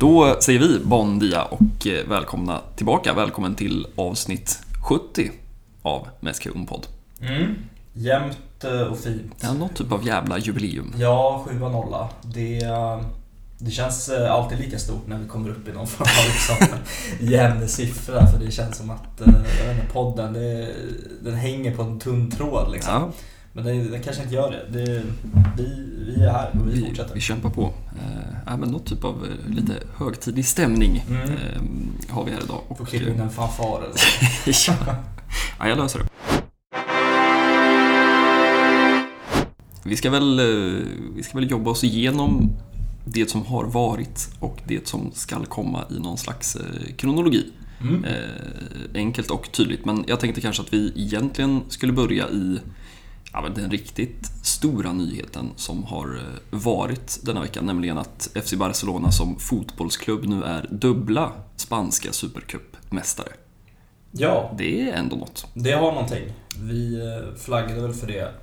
Då säger vi bon dia och eh, välkomna tillbaka. Välkommen till avsnitt 70 av Mäsk podd Mm. Jämnt eh, och fint. Ja, något typ av jävla jubileum. Ja, 7-0. Det, eh, det känns alltid lika stort när vi kommer upp i någon form av liksom jämn siffra. För det känns som att jag vet inte, podden, det, den hänger på en tunn tråd liksom. Ja, Men den, den kanske inte gör det. det vi, vi är här och vi vi, fortsätter. vi kämpar på. Eh, Ja, men något typ av eh, lite högtidlig stämning Mm. eh, har vi här idag. Får Och, klippa in en fanfar eller så. ja. ja, jag löser det. Vi ska, väl, eh, vi ska väl jobba oss igenom det som har varit och det som skall komma i någon slags eh, kronologi. Mm. Eh, enkelt och tydligt, men jag tänkte kanske att vi egentligen skulle börja i ja, men den riktigt stora nyheten som har eh, varit denna vecka, nämligen att FC Barcelona som fotbollsklubb nu är dubbla spanska supercupmästare. Ja, Det är ändå något. det har någonting. Vi eh, flaggade väl för det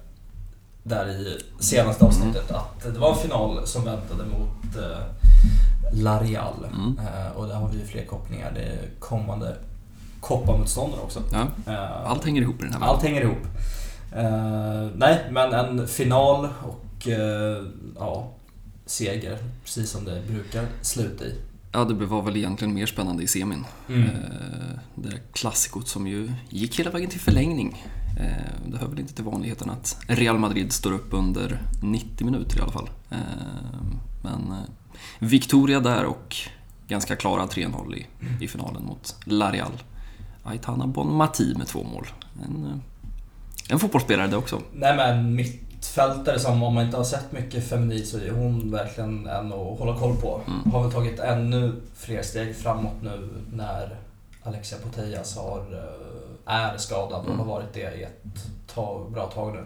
där i senaste avsnittet att det var en final som väntade mot eh, La Real. Mm. Eh, och där har vi fler kopplingar. Det är kommande Copa-motståndare också. Ja, Eh, allt hänger ihop i den här allt hänger ihop. Eh, nej, men en final och eh, ja, seger. Precis som det brukar sluta i. Ja, det var väl egentligen mer spännande i semin. Mm. Eh, Det där klassikot som ju gick hela vägen till förlängning. Eh, Det hör väl inte till vanligheten att Real Madrid står upp under 90 minuter i alla fall. Eh, Men eh, Victoria där och ganska klara 3-0 i, i finalen mot La Real. Aitana Bonmati med två mål. En, en fotbollsspelare det också. Nej men mittfältare som om man inte har sett mycket feminin så är hon verkligen en att hålla koll på. Mm. Har väl tagit ännu fler steg framåt nu när Alexia Putellas har, eh, är skadad och Mm. har varit det i ett tag, bra tag nu.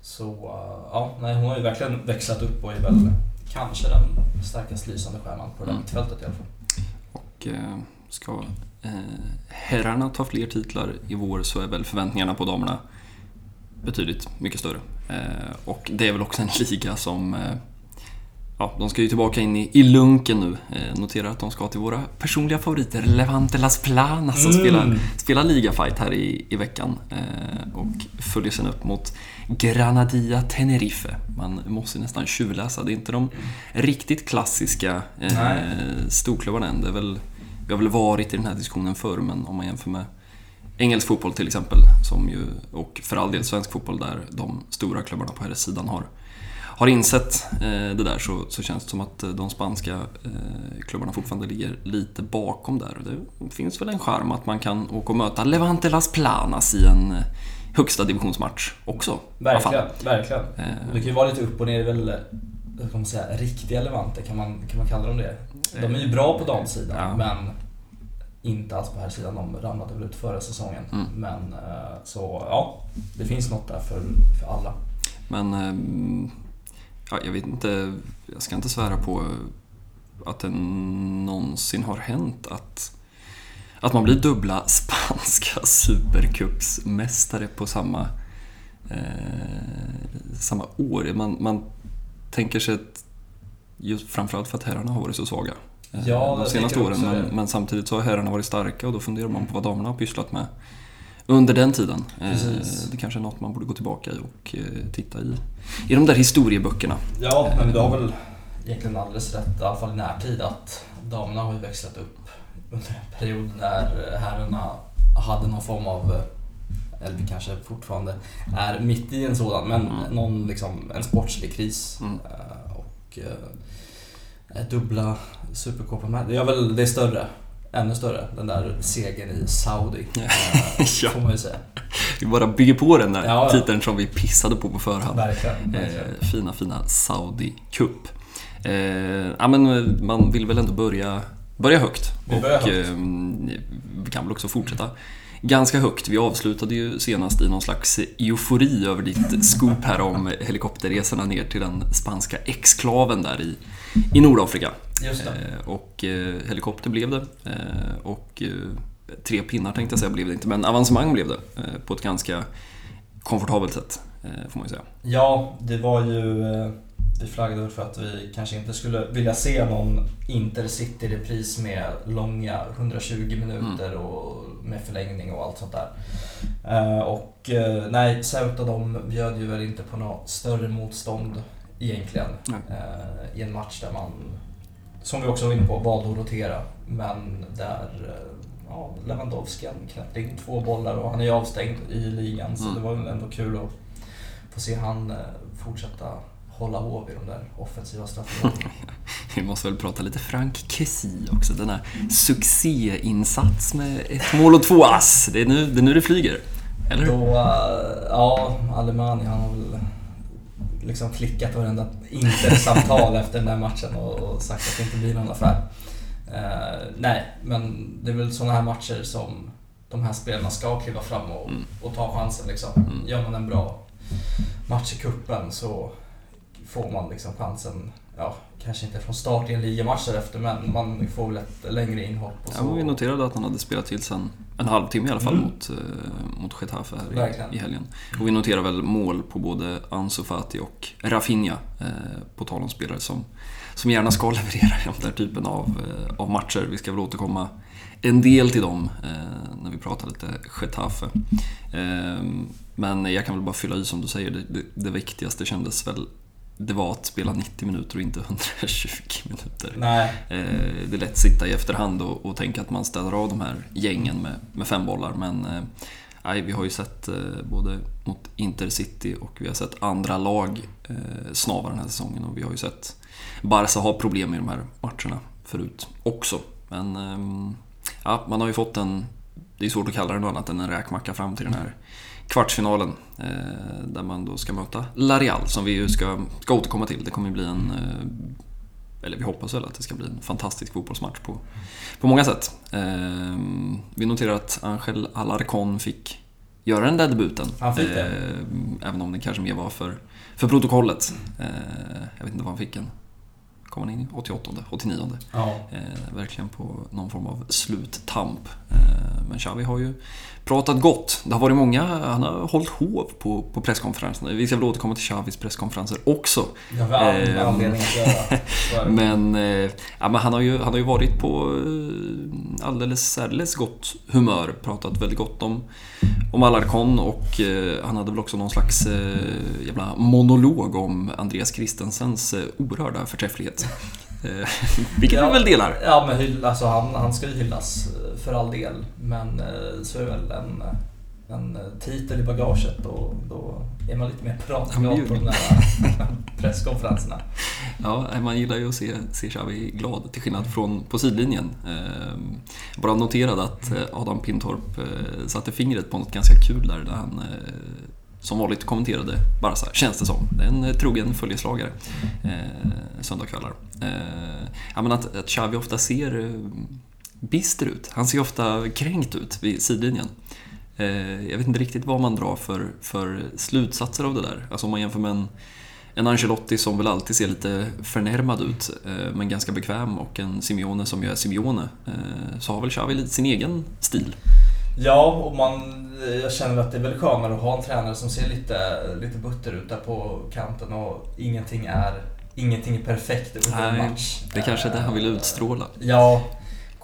Så eh, ja, nej, hon har ju verkligen växlat upp och är väl kanske den starkast lysande stjärnan på det där Mm. mittfältet i alla fall. Och eh, ska eh, herrarna ta fler titlar i vår så är väl förväntningarna på damerna betydligt mycket större. Eh, och det är väl också en liga som... Eh, ja, de ska ju tillbaka in i, i lunken nu. Eh, notera att de ska till våra personliga favoriter Levante Las Planas som Mm. spelar, spelar ligafight här i, i veckan. Eh, och följer sen upp mot Granadilla Tenerife. Man måste nästan tjuvläsa. Det är inte de riktigt klassiska eh, storklubbarna än. Det är väl, vi har väl varit i den här diskussionen förr, men om man jämför med engelsk fotboll till exempel, som ju, och för all del svensk fotboll där de stora klubbarna på här sidan har, har insett eh, det där så, så känns det som att eh, de spanska eh, klubbarna fortfarande ligger lite bakom där. Det finns väl en charm att man kan åka och möta Levante Las Planas i en eh, högsta divisionsmatch också. Verkligen, verkligen. Eh, Det kan ju vara lite upp och ner, väl kan man säga, riktiga Levante, kan man, kan man kalla dem det? De är ju bra på damsidan, Ja. men inte alls på här sidan. De ramlade väl ut förra säsongen. Mm. Men eh, så, ja, det finns något där för, för alla. Men ehm, ja, jag vet inte, jag ska inte svära på att det någonsin har hänt att, att man blir dubbla spanska supercupsmästare på samma, eh, samma år. Man, man tänker sig att, just framförallt för att herrarna har varit så svaga eh, Ja, de senaste åren. Men, men samtidigt så har herrarna varit starka och då funderar man på vad damerna har pysslat med under den tiden. Eh, Precis. Det kanske är något man borde gå tillbaka i och eh, titta i, i de där historieböckerna. Ja, men du har väl egentligen alldeles rätt, i alla fall i närtid, att damerna har ju växlat upp under en period när herrarna hade någon form av, eller vi kanske fortfarande är mitt i en sådan, men Mm. någon liksom, en sportslig kris. Mm. Eh, Och eh, dubbla supercopa med. Det är väl, det är större. Ännu större, den där segern i Saudi. Ja. eh. Får man ju säga. Vi bara bygger på den där Ja, titeln som vi pissade på på förhand. Verkligen. verkligen. Eh, fina, fina Saudi Cup. Eh, ja, men man vill väl ändå börja, börja högt. Vi och högt. eh, vi kan väl också fortsätta ganska högt. Vi avslutade ju senast i någon slags eufori över ditt scoop här om helikopterresorna ner till den spanska exklaven där i, i Nordafrika. Just det. Eh, Och eh, helikopter blev det. Eh, Och tre pinnar tänkte jag säga blev det inte, men avancemang blev det. På ett ganska komfortabelt sätt, får man ju säga. Ja, det var ju... eh, vi flaggade för att vi kanske inte skulle vilja se någon Intercity-repris med långa 120 minuter mm. och med förlängning och allt sånt där. Uh, och uh, nej, Ceuta de bjöd ju väl inte på något större motstånd egentligen. Mm. I en match där man, som vi också var inne på, valde att rotera. Men där ja, Lewandowski knäppte in två bollar och han är ju avstängd i ligan så mm. det var ändå kul att få se han fortsätta hålla hov i de där offensiva straffområdena. Vi måste väl prata lite Frank Kessi också. Denna succéinsats med ett mål och två ass. Det är nu det, är nu det flyger. Eller Då, uh, ja, Alemani han har väl liksom klickat varenda intersamtal efter den där matchen och, och, sagt att det inte blir någon affär. Uh, nej, men det är väl sådana här matcher som de här spelarna ska kliva fram och, mm. och ta chansen. Liksom. Mm. Gör man en bra match i kuppen så får man liksom chansen, ja, kanske inte från start i en ligamatch därefter, men man får väl ett längre inhopp. Och så. Ja, vi noterade att han hade spelat till sen en halvtimme i alla fall mm. mot, eh, mot Getafe här i, i, helgen. Och vi noterar väl mål på både Ansu Fati och Rafinha, eh, på tal om spelare som, som gärna ska leverera i den här typen av, eh, av matcher. Vi ska väl återkomma en del till dem när vi pratar lite Getafe. Men jag kan väl bara fylla i som du säger, det, det, det viktigaste kändes väl det var att spela 90 minuter och inte 120 minuter. Nej. Eh, det är lätt att sitta i efterhand och, och tänka att man ställer av de här gängen med, med fem bollar, men eh, nej, vi har ju sett eh, både mot Intercity och vi har sett andra lag snava den här säsongen och vi har ju sett Barca ha problem i de här matcherna förut också. Men ja, man har ju fått en, det är svårt att kalla det något annat än en räkmacka fram till den här kvartsfinalen. Eh, där man då ska möta Larial som vi ju ska, ska återkomma till. Det kommer bli en, eh, eller vi hoppas väl att det ska bli en fantastisk fotbollsmatch på, på många sätt. Eh, vi noterar att Angel Alarcon fick göra den där debuten. Han fick det. Även om det kanske mer var för, för protokollet. Jag vet inte vad han fick en kom han in i 88, 89. Ja. Eh, verkligen på någon form av sluttamp. Eh, men Xavi har ju pratat gott. Det har varit många, han har hållit hov på, på presskonferenserna. Vi ska väl återkomma till Xavis presskonferenser också. Har vi eh, anledning att göra. men, eh, ja, men han, har ju, han har ju varit på eh, alldeles särdeles gott humör. Pratat väldigt gott om, om Alarcon och eh, han hade väl också någon slags eh, jävla monolog om Andreas Christensens eh, oerhörda förträfflighet. Eh, vilket ja, vi väl delar. Ja, men hyll, alltså, han, han ska ju hyllas eh, för all del. Men eh, så är väl en, en titel i bagaget och då är man lite mer pratglad på de där presskonferenserna. Ja, man gillar ju att se, se Xavi glad till skillnad från på sidlinjen. Bara noterade att Adam Pintorp satte fingret på något ganska kul där, där han som vanligt kommenterade Barca, känns det som. En eh, trogen följeslagare eh, söndagskvällar. Eh, ja, men att, att Xavi ofta ser eh, bister ut. Han ser ofta kränkt ut vid sidlinjen. Eh, jag vet inte riktigt vad man drar för, för slutsatser av det där. Alltså om man jämför med en, en Ancelotti som väl alltid ser lite förnärmad ut, eh, men ganska bekväm och en Simeone som ju är Simeone, eh, så har väl Xavi lite sin egen stil. Ja, och man, jag känner att det är väldigt skönare att ha en tränare som ser lite, lite butter ut där på kanten och ingenting är, ingenting är perfekt under en match. Det är kanske är det han vill utstråla. Ja,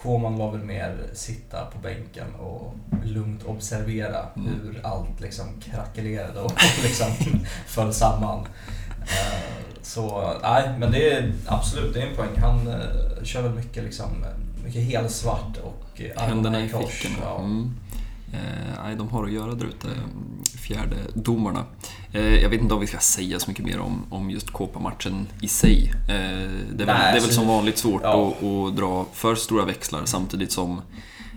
Koman var väl mer sitta på bänken och lugnt observera mm. hur allt liksom krackelerade och liksom föll samman. Eh, så nej, men det är absolut det är en poäng. Han uh, kör väl mycket liksom mycket helsvart och Händerna i fickorna. Ja. Mm. Eh, de har att göra där ute, fjärde domarna. Eh, jag vet inte om vi ska säga så mycket mer om, om just Copa-matchen i sig. Eh, det, är väl, det är väl som vanligt svårt ja. att, att, dra för stora växlar samtidigt som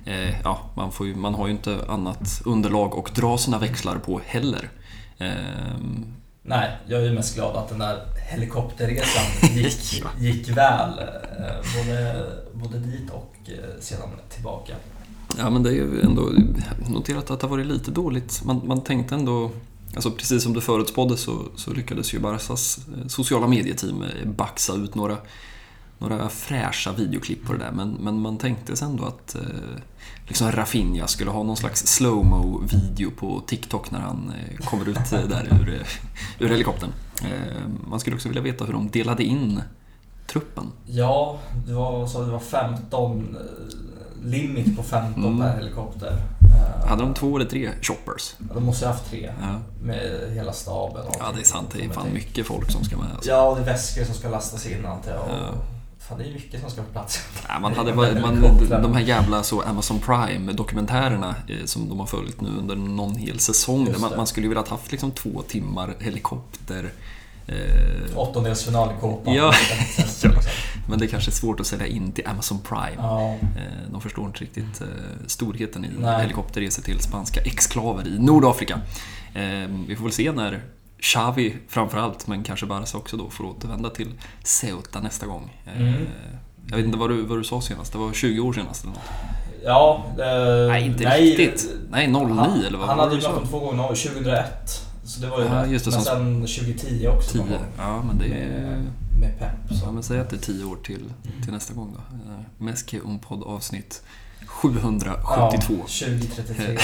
eh, ja, man, får ju, man har ju inte annat underlag att dra sina växlar på heller. Nej, jag är mest glad att den där helikopterresan gick, gick väl. Eh, både, både dit och eh, sedan tillbaka. Ja, men det är ju ändå noterat att det har varit lite dåligt. Man, man tänkte ändå, alltså precis som du förutspådde så, så lyckades ju Barcas eh, sociala medieteam baxa ut några, några fräscha videoklipp på det där. Men, men man tänkte sig ändå att liksom Rafinha skulle ha någon slags slowmo video på TikTok när han eh, kommer ut eh, där ur, eh, ur helikoptern. Eh, man skulle också vilja veta hur de delade in truppen. Ja, det var, så det var 15, eh, limit på 15 Mm. per helikopter. Eh, Hade de två eller tre choppers? ja, De måste ju haft tre Ja, med hela staben. och ja det är sant. Det är fan mycket folk som ska med. Alltså. Ja, och det är väskor som ska lastas in antar jag. och- Ja. Fan, det är mycket som ska på plats. Ja, man hade Ja, man, de här jävla så Amazon Prime-dokumentärerna eh, som de har följt nu under någon hel säsong. Där man, man skulle ju velat haft liksom två timmar helikopter. Eh, Åttondelsfinal i kåpan. Ja. liksom. men det är kanske är svårt att sälja in till Amazon Prime. ja. Eh, de förstår inte riktigt eh, storheten i helikopterresor till spanska exklaver i Nordafrika. Vi får väl se när Xavi framförallt, men kanske Barca också då, får återvända till Ceuta nästa gång. Eh, Mm. Jag vet inte vad du, vad du sa senast, det var 20 år senast eller något? Ja, eh, Nej, inte riktigt. Nej, 09 han, eller vad Han hade ju sa? två gånger, 2001. Så det var ju Ja, just det, Men sen 2010 också. 10. någon gång. Ja, men det är... Med, pepp. Ja, Så. men säg att det är 10 år till, till nästa gång då. Eh, Meske un podd avsnitt 772. Ja, 2033,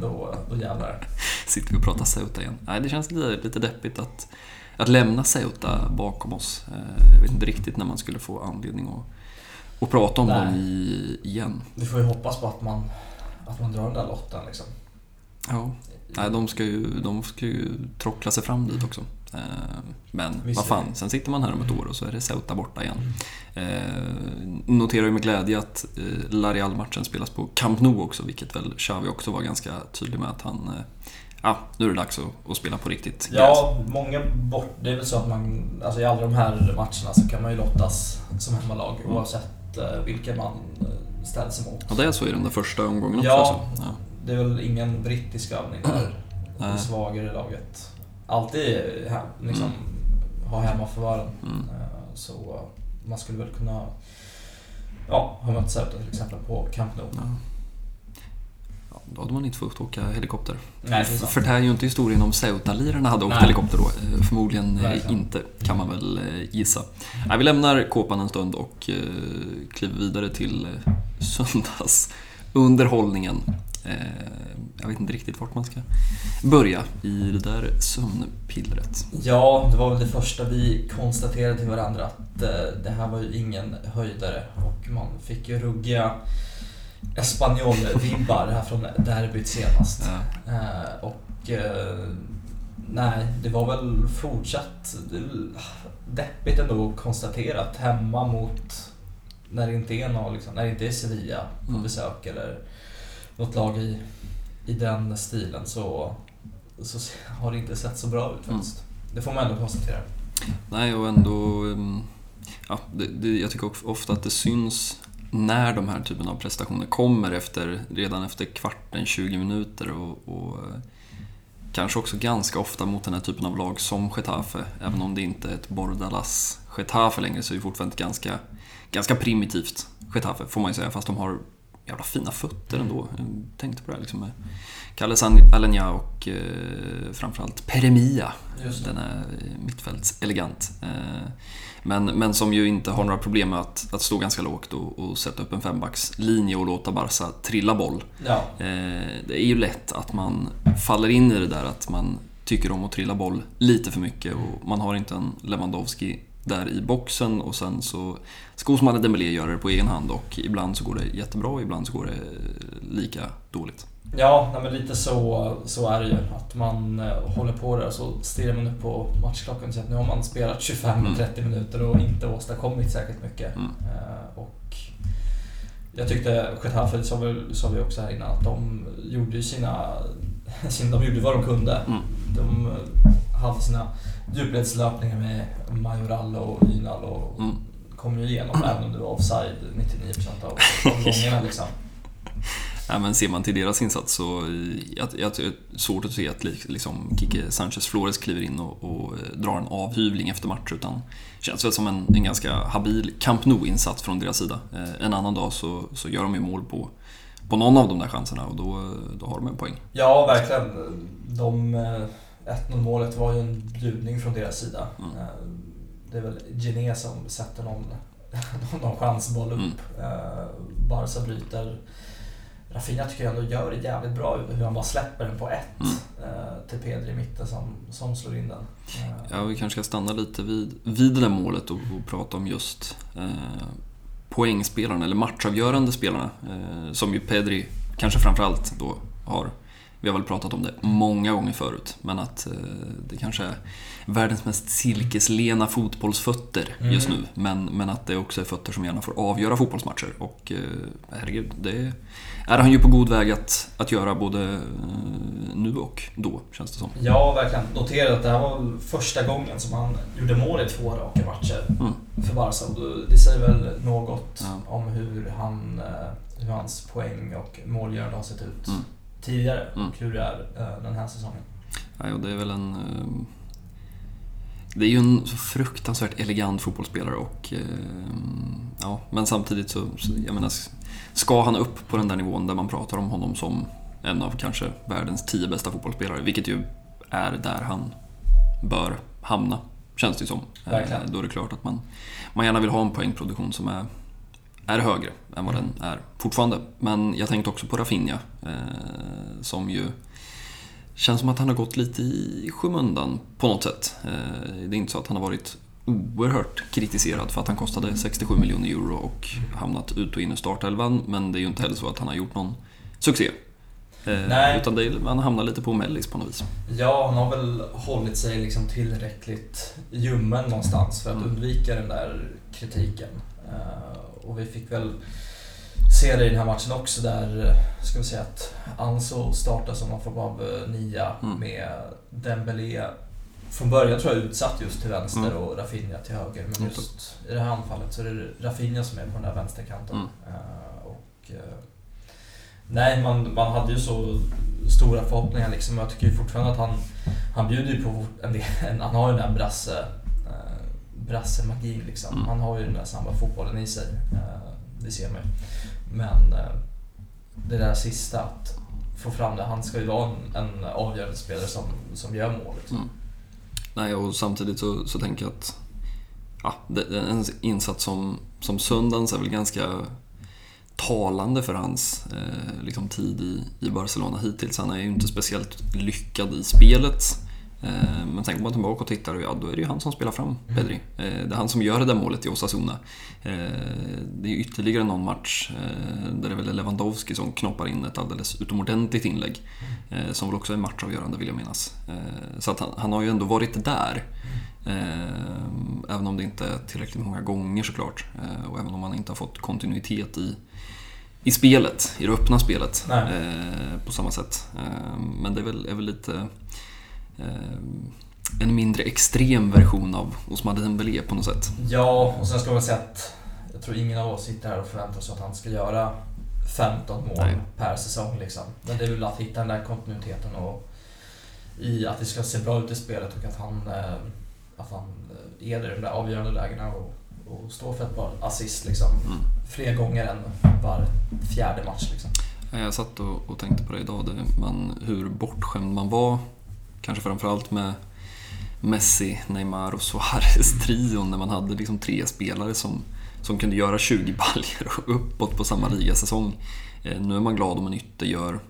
då, då jävlar. Sitter vi och pratar Ceuta igen. Nej, det känns lite, lite deppigt att, att lämna Ceuta bakom oss. Eh, Jag vet inte riktigt när man skulle få anledning att, att prata om Nej. dem i, igen. Vi får ju hoppas på att man, att man drar den där lotten liksom. Ja. Nej, de ska ju, de ska ju trockla sig fram dit också. Eh, Men vad fan, sen sitter man här om ett år och så är det Ceuta borta igen. Eh, noterar ju med glädje att eh, La Real-matchen spelas på Camp Nou också, vilket väl Xavi också var ganska tydlig med att han... Ja, nu är det dags att, att spela på riktigt. Ja, många bort... Det är väl så att man... Alltså i alla de här matcherna så kan man ju lottas som hemmalag Mm. oavsett eh, vilken man ställs emot. Och det är så i den där första omgången också. Ja. Alltså. ja. Det är väl ingen brittisk övning där det svagare laget alltid he- liksom, ha hemmaförvaren. Mm. Eh, Så eh, man skulle väl kunna ja, ha mött Ceuta till exempel på Camp Nou. Ja. Ja, då hade man inte fått åka helikopter. Nej, det är sant. Förtär ju inte historien om Ceuta-lirarna hade åkt Nej. helikopter då. Eh, Förmodligen eh, Verkligen. inte, kan man väl eh, gissa. Nej, vi lämnar kåpan en stund och eh, kliver vidare till eh, söndagsunderhållningen. Eh, Jag vet inte riktigt vart man ska börja i det där sömnpillret. Ja, det var väl det första vi konstaterade till varandra att eh, det här var ju ingen höjdare och man fick ju ruggiga Espanyol-vibbar här från derbyt senast. Ja. Eh, och nej, det var väl fortsatt deppigt ändå att konstatera att hemma mot när det inte är någon, liksom, när det inte är Sevilla på Mm. besök eller något lag i, i den stilen så, så har det inte sett så bra ut Mm. faktiskt. Det får man ändå konstatera. Nej, och ändå... mm, Ja, det, det, jag tycker också ofta att det syns när de här typen av prestationer kommer efter, redan efter kvarten, 20 minuter och, och eh, kanske också ganska ofta mot den här typen av lag som Getafe. Även om det inte är ett Bordalas Getafe längre så är det fortfarande ett ganska, ganska primitivt Getafe får man ju säga. Fast de har jävla fina fötter ändå. Jag tänkte på det här liksom med Kalle Alenia och eh, framförallt Peremia. Den är mittfältselegant. Eh, Men, men som ju inte har några problem med att, att stå ganska lågt och, och sätta upp en fembackslinje och låta Barca trilla boll. Ja, Eh, Det är ju lätt att man faller in i det där att man tycker om att trilla boll lite för mycket och man har inte en Lewandowski där i boxen och sen så ska Ousmane Dembélé göra det på egen hand och ibland så går det jättebra och ibland så går det lika dåligt. ja nej, men lite så, så är det ju. Att man eh, håller på där och så stirrar man upp på matchklockan och säger att nu har man spelat 25-30 minuter och inte åstadkommit särskilt mycket. Mm. Eh, och jag tyckte Getafe, sa vi, sa vi också här innan, att de gjorde sina, sina... De gjorde vad de kunde. Mm. De eh, hade sina djupledslöpningar med Majoral och Ynal och Mm. kom ju igenom även om det var offside 99% av av gångerna liksom. Ja, men ser man till deras insats så jag, jag, det är svårt att se att li- liksom, Kike Sanchez Flores kliver in och, och eh, drar en avhyvling efter match utan känns väl som en, en ganska habil Camp Nou-insats från deras sida. Eh, en annan dag så, så gör de ju mål på, på någon av de där chanserna och då, då har de en poäng. Ja, verkligen. De, eh, 1-0 målet var ju en bjudning från deras sida. Mm. Eh, Det är väl Gené som sätter någon, någon chansboll upp. Mm. Eh, Barca bryter Rafinha tycker jag ändå gör det jävligt bra hur han bara släpper den på ett Mm. eh, till Pedri i mitten som, som slår in den. Ja, vi kanske ska stanna lite vid, vid det där målet och, och prata om just eh, poängspelarna, eller matchavgörande spelarna. Eh, som ju Pedri kanske framförallt då har. Vi har väl pratat om det många gånger förut, men att eh, det kanske är världens mest silkeslena fotbollsfötter just Mm. nu. Men, men att det också är fötter som gärna får avgöra fotbollsmatcher. Och eh, herregud, det är han ju på god väg att, att göra både eh, nu och då, känns det som. Ja, verkligen. Notera att det här var första gången som han gjorde mål i två raka matcher Mm. för Barca. Det säger väl något Ja. om hur, han, hur hans poäng och målgörande har sett ut Mm. Tidigare Mm. är eh, den här säsongen. Ja, och det är väl en... eh, Det är ju en så fruktansvärt elegant fotbollsspelare och... eh, Ja, men samtidigt så, så, jag menar, ska han upp på den där nivån där man pratar om honom som en av kanske världens tio bästa fotbollsspelare, vilket ju är där han bör hamna, känns det ju som. Eh, Verkligen. Då är det klart att man, man gärna vill ha en poängproduktion som är, är högre än vad den är fortfarande. Men jag tänkte också på Rafinha, eh, som ju Känns som att han har gått lite i skymundan på något sätt. Eh, Det är inte så att han har varit oerhört kritiserad för att han kostade 67 miljoner euro och hamnat ut och in i startelvan. Men det är ju inte heller så att han har gjort någon succé. Eh, Nej. Utan det är, han hamnar lite på mellis på något vis. Ja, han har väl hållit sig liksom tillräckligt ljummen någonstans för att Mm. undvika den där kritiken. Eh, och vi fick väl se det i den här matchen också där, ska vi säga att Anso startar som någon form av eh, nia Mm. med Dembélé från början tror jag utsatt just till vänster Mm. och Rafinha till höger. Men just i det här anfallet så är det Rafinha som är på den där vänsterkanten. Mm. Eh, och, eh, nej, man, man hade ju så stora förhoppningar liksom. Jag tycker ju fortfarande att han, han bjuder ju på en del, han har ju den där brasse, brassemagin liksom. Mm. Han har ju den där samba-fotbollen i sig. Eh, det ser man ju. Men eh, det där sista, att få fram det. Han ska ju vara en, en avgörande spelare som, som gör mål. Liksom. Mm. Nej, och samtidigt så, så tänker jag att ja, det- en insats som, som söndagens är väl ganska talande för hans eh, liksom tid i, i Barcelona hittills. Han är ju inte speciellt lyckad i spelet. Eh, men tänker man tillbaka och tittar, ja då är det ju han som spelar fram Pedri. Eh, det är han som gör det där målet i Osasuna. Eh, det är ytterligare någon match där det väl är Lewandowski som knoppar in ett alldeles utomordentligt inlägg. Som väl också är matchavgörande vill jag minnas. Så att han, han har ju ändå varit där. Även om det inte är tillräckligt många gånger såklart. Och även om han inte har fått kontinuitet i, i spelet, i det öppna spelet Nej. på samma sätt. Men det är väl, är väl lite en mindre extrem version av Osman Dembélé på något sätt. Ja, och sen ska man säga att jag tror ingen av oss sitter här och förväntar sig att han ska göra 15 mål Nej. per säsong. Liksom. Men det är väl att hitta den där kontinuiteten och i att det ska se bra ut i spelet och att han, eh, att han eh, är där i de där avgörande lägena och, och står för ett par assist liksom, Mm. fler gånger än var fjärde match. Liksom. Ja, Jag satt och, och tänkte på det idag, det, man, hur bortskämd man var. Kanske framförallt med Messi, Neymar och Suarez-trion när man hade liksom tre spelare som, som kunde göra 20 baljor och uppåt på samma ligasäsong. Eh, nu är man glad om en ytter gör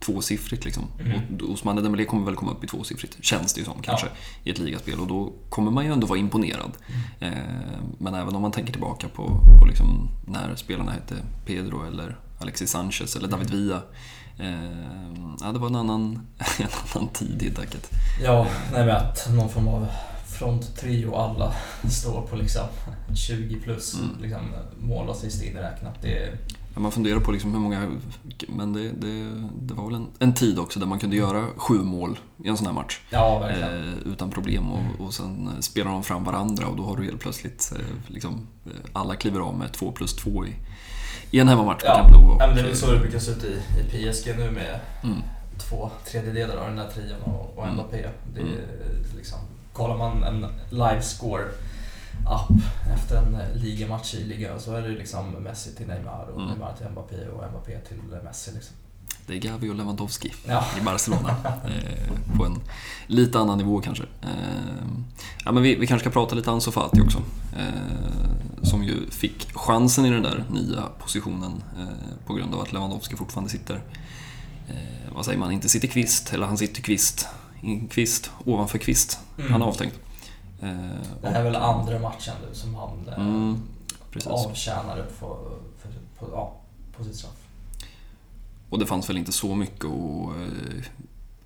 tvåsiffrigt liksom. Mm. Och Osman Dembélé kommer väl komma upp i tvåsiffrigt, känns det ju som kanske, i ett ligaspel. Och då kommer man ju ändå vara imponerad. Eh, men även om man tänker tillbaka på, på liksom när spelarna hette Pedro eller Alexis Sanchez eller David Villa. Eh, ja, det var en annan, en annan tid helt enkelt. Ja, nej men att någon form av fronttrio alla står på liksom 20 plus Mm. liksom, mål och assist inräknat. Det Ja, Man funderar på liksom hur många, men det, det, det var väl en, en tid också där man kunde göra sju mål i en sån här match. Ja. Eh, utan problem och, och sen spelar de fram varandra och då har du helt plötsligt eh, liksom, eh, alla kliver av med två plus två i, i en hemmamatch på Ja, Camp Nou. ja, men det är väl så det brukar se ut i, i PSG nu med Mm. två tredjedelar av den där trion och, och Mm. Mbappé. Det är Mm. liksom, kollar man en live score app efter en eh, ligamatch i ligan så är det liksom Messi till Neymar och Mm. Neymar till Mbappé och Mbappé till Messi. Liksom. Det är Gavi och Lewandowski Ja. i Barcelona. eh, på en lite annan nivå kanske. Eh, ja, men vi, vi kanske ska prata lite Ansu Fati också. Eh, som ju fick chansen i den där nya positionen eh, på grund av att Lewandowski fortfarande sitter, eh, vad säger man, inte sitter kvist, eller han sitter kvist, in kvist ovanför kvist. Mm. Han är avstängd. Eh, Det här är väl andra matchen nu som han Mm, avtjänade på, för, på, ja, på sitt straff. Och det fanns väl inte så mycket att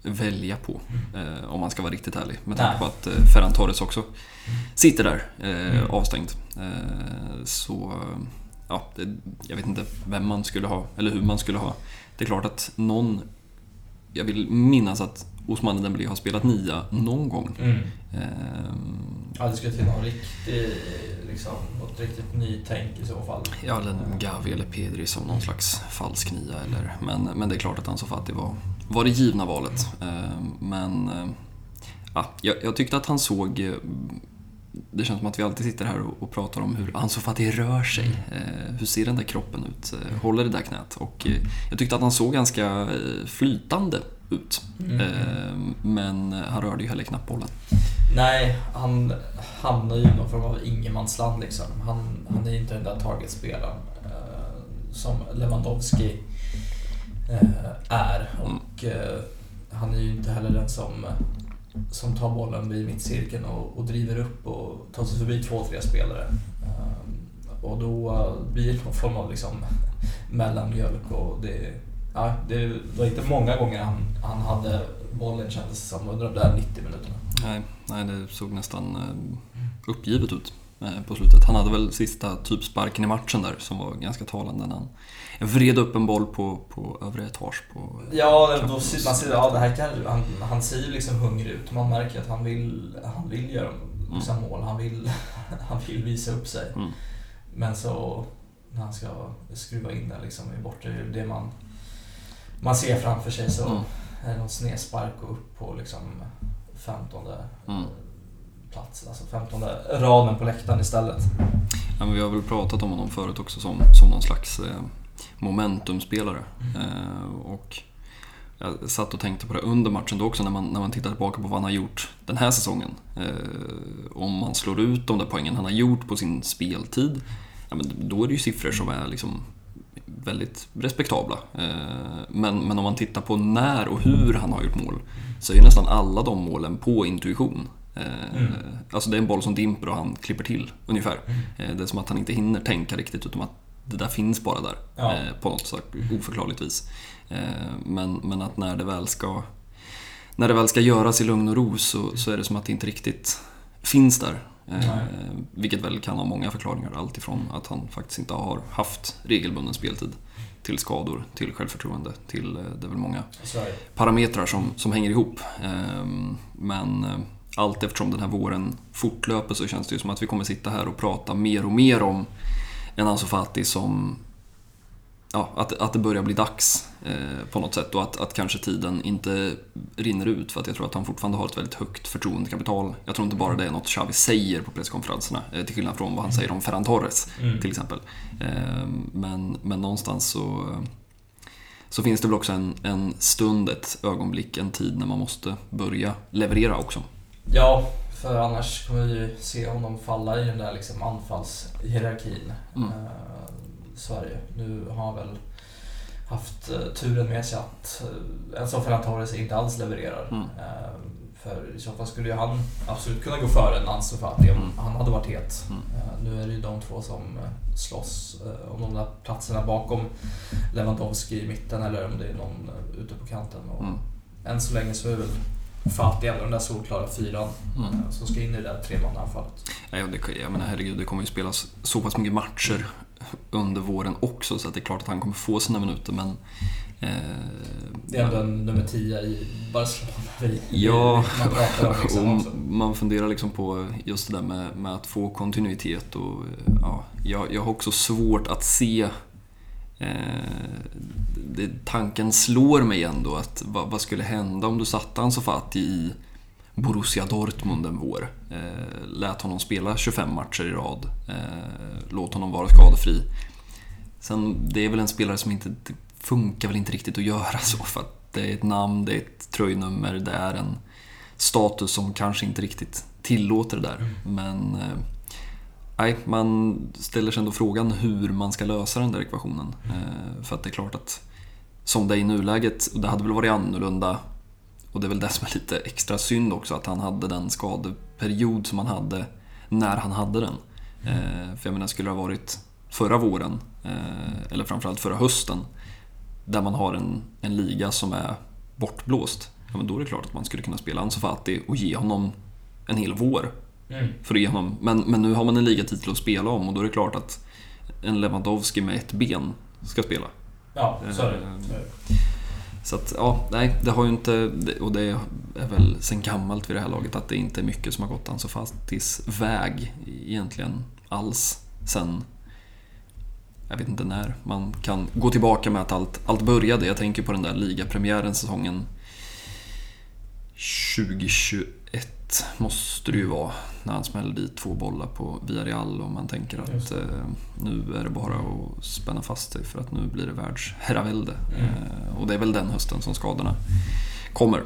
eh, välja på, eh, om man ska vara riktigt ärlig. Med tanke Nej. på att eh, Ferran Torres också sitter där, eh, Mm. avstängd. Eh, så, ja, det, jag vet inte vem man skulle ha, eller hur man skulle ha. Det är klart att någon, jag vill minnas att Osman Dembélé har spelat nia någon gång. Eh, Ja, det skulle till någon riktig, liksom, något riktigt nytänk i så fall. Ja, eller Gavi eller Pedri som någon slags falsk nia. Eller, men, men det är klart att Ansu Fati var, var det givna valet. Eh, Men eh, ja, jag, jag tyckte att han såg... eh, Det känns som att vi alltid sitter här och, och pratar om hur Ansu Fati rör sig. Eh, Hur ser den där kroppen ut? Eh, Håller det där knät? Och eh, jag tyckte att han såg ganska flytande ut. Mm. Eh, Men han rörde ju heller knappt bollen. Nej, han hamnar ju i någon form av ingenmansland liksom. Han, han är ju inte den där targetspelaren eh, som Lewandowski eh, är. Och eh, han är ju inte heller den som, som tar bollen vid mittcirkeln och, och driver upp och tar sig förbi två, tre spelare. Eh, och då blir det någon form av liksom mellanmjölk och det, ja, det var inte många gånger han, han hade bollen kändes som under de där 90 minuterna. Nej, nej det såg nästan eh, uppgivet ut eh, på slutet. Han hade väl sista typsparken i matchen där som var ganska talande när han vred upp en boll på, på övre etage på... Ja, då, ser- man ser, ja det här kan, han, han ser ju liksom hungrig ut. Man märker att han vill, han vill göra liksom mål. Han vill, han vill visa upp sig. Mm. Men så när han ska skruva in den liksom i bortre, det man, man ser framför sig så Mm. är det någon snedspark och upp på liksom 15 Mm. plats, alltså 15 raden på läktaren istället. Ja, men vi har väl pratat om honom förut också som, som någon slags eh, momentumspelare. Eh, och jag satt och tänkte på det under matchen då också när man, när man tittar tillbaka på vad han har gjort den här säsongen. Eh, om man slår ut de där poängen han har gjort på sin speltid, ja, men då är det ju siffror som är liksom väldigt respektabla. Eh, men, men om man tittar på när och hur han har gjort mål så är nästan alla de målen på intuition. Eh, Mm. Alltså det är en boll som dimper och han klipper till ungefär. Eh, Det är som att han inte hinner tänka riktigt utan att det där finns bara där Ja. på något sätt oförklarligt vis. Men, men att när det väl ska när det väl ska göras i lugn och ro så, så är det som att det inte riktigt finns där. Eh, vilket väl kan ha många förklaringar. Allt ifrån att han faktiskt inte har haft regelbunden speltid till skador, till självförtroende, till eh, det är väl många det. parametrar som, som hänger ihop. Ehm, Men eh, allt eftersom den här våren fortlöper så känns det ju som att vi kommer sitta här och prata mer och mer om en Ansu Fati som... Ja, att, att det börjar bli dags eh, på något sätt och att, att kanske tiden inte rinner ut för att jag tror att han fortfarande har ett väldigt högt förtroendekapital. Jag tror inte bara det är något Xavi säger på presskonferenserna, eh, till skillnad från vad han säger om Ferran Torres Mm. till exempel. Ehm, Men, men någonstans så, så finns det väl också en, en stund, ett ögonblick, en tid när man måste börja leverera också. Ja, för annars kommer vi ju se honom falla i den där liksom anfallshierarkin. Mm. Sverige. Nu har han väl haft eh, turen med sig att eh, en som Ferran Torres inte alls levererar. Mm. Eh, för i så fall skulle ju han absolut kunna gå före en Ansu Fati om Mm. han hade varit het. Mm. Nu är det ju de två som slåss om de där platserna bakom Lewandowski i mitten eller om det är någon ute på kanten. Och Mm. än så länge så är väl Fati ändå den där solklara fyran Mm. som ska in i det där tremannaanfallet. Det, jag menar herregud, det kommer ju spelas så pass mycket matcher under våren också så att det är klart att han kommer få sina minuter men... Eh, Det är ändå en nummer 10 i Barcelona Ja, man pratar om liksom man funderar liksom på just det där med, med att få kontinuitet och ja, jag, jag har också svårt att se eh, det, Tanken slår mig ändå att vad, vad skulle hända om du satte Ansu Fati i Borussia Dortmund en vår? Eh, lät honom spela 25 matcher i rad, eh, låt honom vara skadefri. Sen, det är väl en spelare som inte funkar väl inte riktigt att göra så för att det är ett namn, det är ett tröjnummer, det är en status som kanske inte riktigt tillåter det där. Men eh, nej, man ställer sig ändå frågan hur man ska lösa den där ekvationen. Eh, för att det är klart att som det är i nuläget, och det hade väl varit annorlunda och det är väl det som är lite extra synd också, att han hade den skadeperiod som han hade när han hade den. Eh, för jag menar, skulle det ha varit förra våren, eh, eller framförallt förra hösten, där man har en, en liga som är bortblåst, ja, men då är det klart att man skulle kunna spela Ansu Fati och ge honom en hel vår. Mm. För att ge honom. Men, men nu har man en ligatitel att spela om och då är det klart att en Lewandowski med ett ben ska spela. Ja, så är det. Eh, Så är det. Så att, ja, nej, det har ju inte, och det är väl sen gammalt vid det här laget, att det inte är mycket som har gått Ansu Fatis väg egentligen alls sen, jag vet inte när, man kan gå tillbaka med att allt, allt började. Jag tänker på den där ligapremiären säsongen 2021 måste det ju vara, när han smällde dit två bollar på Villarreal och man tänker att eh, nu är det bara att spänna fast sig för att nu blir det världsherravälde. Mm. Eh, och det är väl den hösten som skadorna kommer.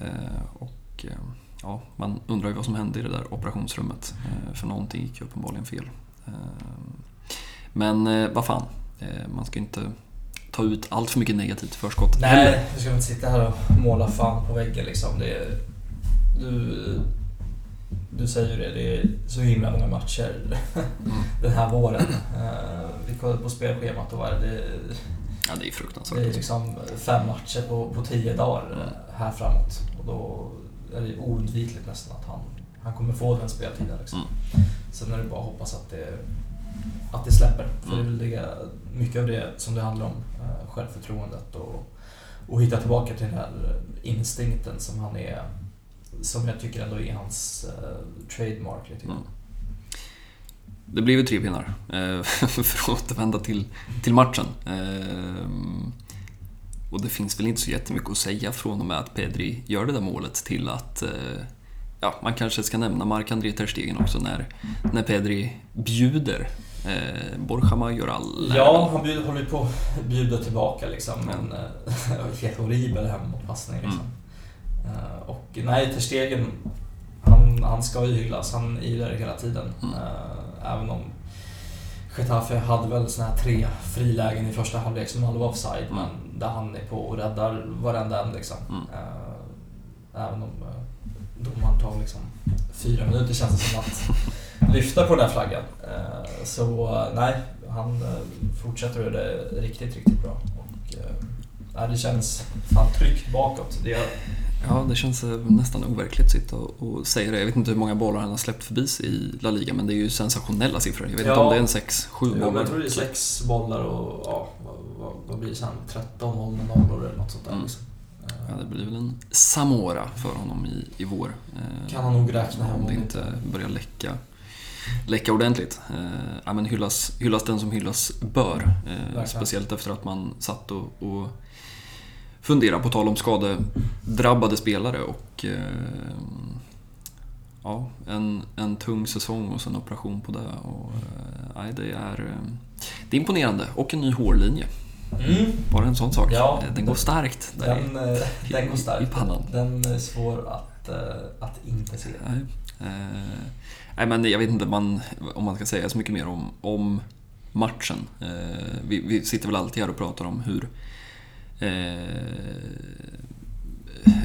Eh, och eh, ja, man undrar ju vad som hände i det där operationsrummet. Eh, för någonting gick ju uppenbarligen fel. Eh, men eh, vad fan, man ska inte ta ut allt för mycket negativt förskott heller. Nej, du ska inte sitta här och måla fan på väggen liksom. Det är, du, du säger ju det, det är så himla många matcher Mm. den här våren. Eh, vi kollade på spelschemat och vad är det? det Ja, det är Det är fruktansvärt. liksom fem matcher på, på tio dagar eh, här framåt. Och då är det oundvikligt nästan att han, han kommer få den speltiden. Liksom. Mm. Sen är det bara att hoppas att det, att det släpper. För det är Mm. väl det, mycket av det som det handlar om. eh, Självförtroendet och, och hitta tillbaka till den här instinkten som han är som jag tycker ändå är hans eh, trademark lite. Mm. Det blev ju tre pinnar, eh, för att återvända till, till matchen. Eh, och det finns väl inte så jättemycket att säga från och med att Pedri gör det där målet till att eh, Ja, man kanske ska nämna Marc-André Ter Stegen också när, när Pedri bjuder eh, Borja Majoral. Ja, han bjud, håller ju på att bjuda tillbaka liksom. Men eh, helt horribel hemåtpassning liksom. Eh, och nej, Ter Stegen, han, han ska ju hyllas. Han är ju där hela tiden. Mm. Eh, även om Getafe hade väl såna här tre frilägen i första halvlek som aldrig var offside. Mm. Men där han är på och räddar varenda en liksom. Mm. Eh, även om eh, domaren tar liksom fyra minuter känns det som att lyfta på den där flaggan. Eh, Så eh, nej, han eh, fortsätter att göra det riktigt, riktigt bra. Och, eh, nej, det känns fan tryggt bakåt. Det gör Ja, det känns eh, nästan overkligt att sitta och, säga det. Jag vet inte hur många bollar han har släppt förbi sig i La Liga, men det är ju sensationella siffror. Jag vet Ja. inte om det är en 6-7 Jo, men bollar. jag tror det är sex bollar och ja, vad, vad, blir det sen? 13 noll med nollor eller något sånt där. Mm. Liksom. Ja, det blir väl en Samora för honom i, i vår. Eh, Kan han nog räkna hem Om det inte börjar läcka, läcka ordentligt. Eh, ja, men hyllas, hyllas den som hyllas bör. Verkligen. speciellt efter att man satt och, och funderade på tal om skadedrabbade spelare och eh, ja, en, en tung säsong och sen operation på det. Och, eh, det, är, eh, det är imponerande. Och en ny hårlinje. Mm. Bara en sån sak. Ja, Eh, den går starkt. där i- Den, den går i starkt. pannan. Den är svår att, att inte se. Nej. Eh, nej, men jag vet inte man, om man ska säga så mycket mer om, om matchen. Eh, vi, vi sitter väl alltid här och pratar om hur... Eh,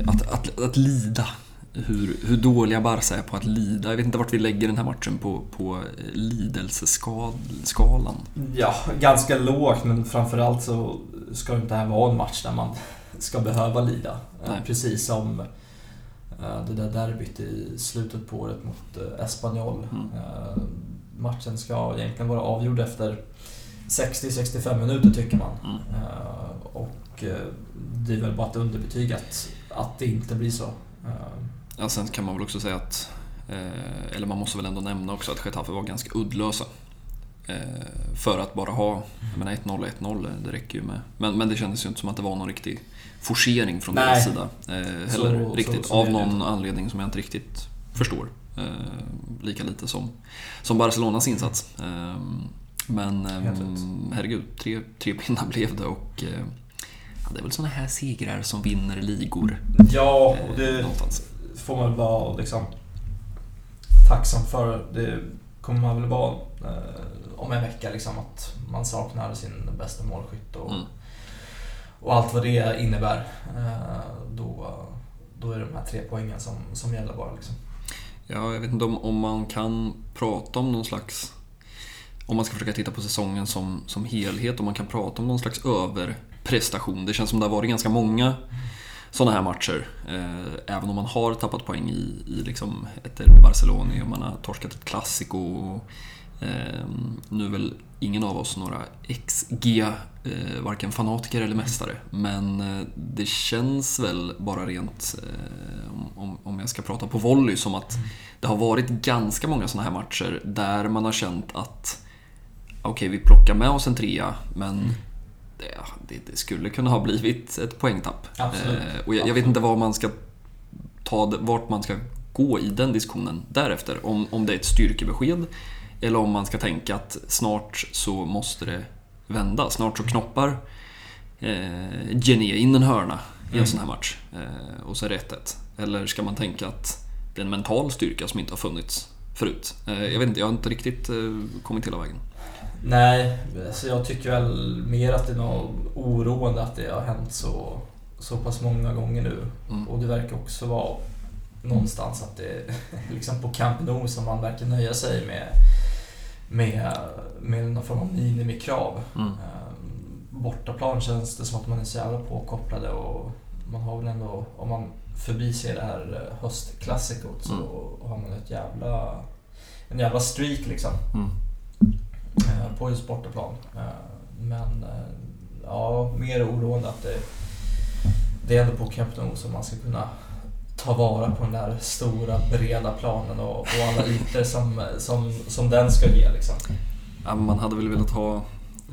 att, att, att lida. Hur, hur dåliga Barca är på att lida. Jag vet inte vart vi lägger den här matchen på, på lidelseskalan. Ja, ganska lågt men framförallt så ska inte det här vara en match där man ska behöva lida. Eh, Nej. Precis som eh, det där derbyt i slutet på året mot eh, Espanyol. Mm. Eh, Matchen ska egentligen vara avgjord efter 60-65 minuter tycker man. Mm. Eh, Och eh, det är väl bara ett underbetyg att, att det inte blir så. Eh, Ja, sen kan man väl också säga att, eh, eller man måste väl ändå nämna också att Getafe var ganska uddlösa. För att bara ha, jag menar 1-0 1-0, det räcker ju med. Men, men det kändes ju inte som att det var någon riktig forcering från Nej. deras sida. Så- heller så- riktigt, så av är det någon anledning som jag inte riktigt förstår. Lika lite som, som Barcelonas insats. Men herregud, tre, tre pinnar blev det och det är väl såna här segrar som vinner ligor. Ja, och eh, det någonstans. får man väl vara liksom tacksam för. Det kommer man väl vara eh, om en vecka liksom att man saknar sin bästa målskytt och, Mm. och allt vad det innebär. Eh, då, då är det de här tre poängen som, som gäller bara liksom. Ja, jag vet inte om, om man kan prata om någon slags... Om man ska försöka titta på säsongen som, som helhet, om man kan prata om någon slags Prestation. Det känns som det har varit ganska många sådana här matcher. Eh, även om man har tappat poäng i, i liksom ett Barcelona och man har torskat ett klassiko. Eh, nu är väl ingen av oss några XG, eh, varken fanatiker eller mästare. Men eh, det känns väl bara rent, eh, om, om, jag ska prata på volley, som att det har varit ganska många sådana här matcher där man har känt att okej, vi plockar med oss en trea, men eh, det, det skulle kunna ha blivit ett poängtapp. Absolut. Eh, och jag, jag vet inte vad man ska ta, vart man ska gå i den diskussionen därefter. Om, om det är ett styrkebesked eller om man ska tänka att snart så måste det vända. Snart så knoppar eh, Gené in en hörna i en Mm. sån här match eh, och så är det 1-1. Eller ska man tänka att det är en mental styrka som inte har funnits förut? Eh, jag vet inte, jag har inte riktigt eh, kommit hela vägen. Nej, så jag tycker väl mer att det är något oroande att det har hänt så, så pass många gånger nu. Mm. Och det verkar också vara någonstans att det är liksom på Camp Nou som man verkar nöja sig med, med, med någon form av minimikrav. Mm. Eh, Bortaplan känns det som att man är så jävla påkopplade och man har väl ändå, om man förbiser det här eh, höstklassikot så Mm. har man ett jävla, en jävla streak liksom Mm eh, på just bortaplan. Eh, Men eh, ja, mer oroande att det, det är ändå på Camp Nou som man ska kunna ta vara på den där stora breda planen och, och alla ytor som, som, som den ska ge liksom. Ja, man hade väl velat ha...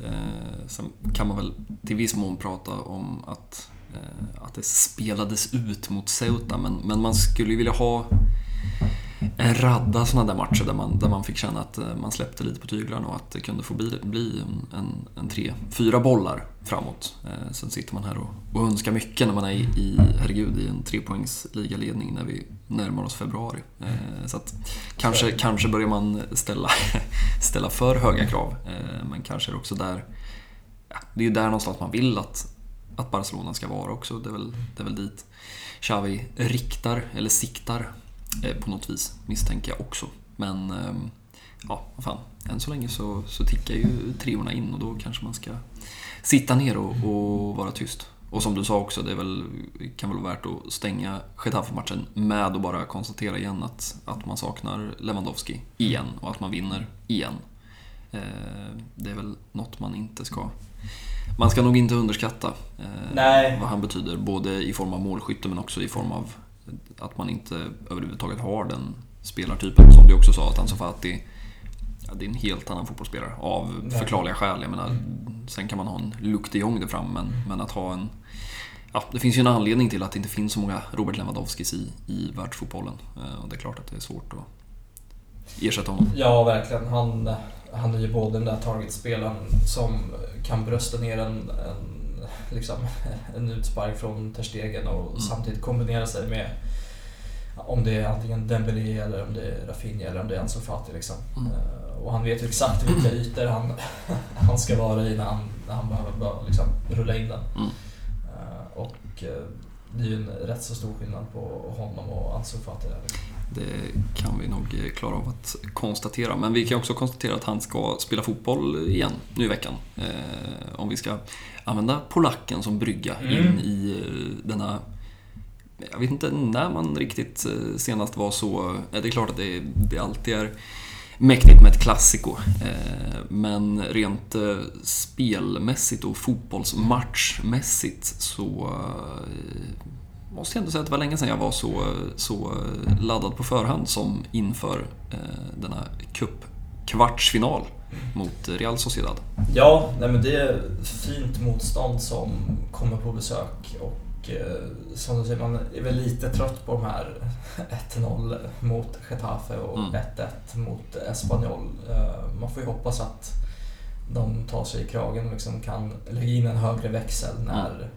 Eh, sen kan man väl till viss mån prata om att, eh, att det spelades ut mot Ceuta, men, men man skulle ju vilja ha en radda sådana där matcher där man, där man fick känna att eh, man släppte lite på tyglarna och att det kunde få bli, bli en, en, tre, fyra bollar framåt. Eh, sen sitter man här och, och önskar mycket när man är i, i, herregud, i en trepoängs ligaledning när vi närmar oss februari. Eh, så att kanske, kanske börjar man ställa, ställa för höga krav. Eh, men kanske är det också där, ja, det är ju där någonstans man vill att, att Barcelona ska vara också. Det är väl, det är väl dit Xavi riktar, eller siktar på något vis, misstänker jag också. Men ehm, ja, vad fan. Än så länge så, så tickar ju treorna in och då kanske man ska sitta ner och, och vara tyst. Och som du sa också, det är väl, kan väl vara värt att stänga Getafe-matchen med att bara konstatera igen att, att man saknar Lewandowski igen och att man vinner igen. Eh, det är väl något man inte ska... Man ska nog inte underskatta eh, Nej. vad han betyder, både i form av målskytte men också i form av att man inte överhuvudtaget har den spelartypen. Som du också sa, att Ansu Fati ja, det är en helt annan fotbollsspelare av förklarliga skäl. Jag menar, sen kan man ha en Luc de Jong där fram, men, men att ha en... Ja, det finns ju en anledning till att det inte finns så många Robert Lewandowskis i, i världsfotbollen. Eh, Och det är klart att det är svårt att ersätta honom. Ja, verkligen. Han, han är ju både den där targetspelaren som kan brösta ner en, en, liksom, en utspark från Ter Stegen och Mm. samtidigt kombinera sig med om det är antingen Dembélé eller om det är Rafinha eller om det är Ansu Fati. Liksom. Mm. Eh, Och han vet ju exakt vilka ytor han, han ska vara i när han, när han behöver bara, liksom, rulla in den. Mm. Eh, Och eh, det är ju en rätt så stor skillnad på honom och Ansu Fati. Liksom. Det kan vi nog klara av att konstatera. Men vi kan också konstatera att han ska spela fotboll igen nu i veckan. Om vi ska använda polacken som brygga Mm. in i denna... Jag vet inte när man riktigt eh, senast var så... Eh, det är klart att det, det alltid är mäktigt med ett klassiko. Eh, men rent spelmässigt och fotbollsmatchmässigt så måste jag ändå säga att det var länge sedan jag var så, så laddad på förhand som inför denna cup-kvartsfinal mot Real Sociedad. Ja, nej men det är fint motstånd som kommer på besök och som du säger, man är väl lite trött på de här 1-0 mot Getafe och Mm. 1-1 mot Espanyol. Eh, man får ju hoppas att de tar sig i kragen och liksom kan lägga in en högre växel när,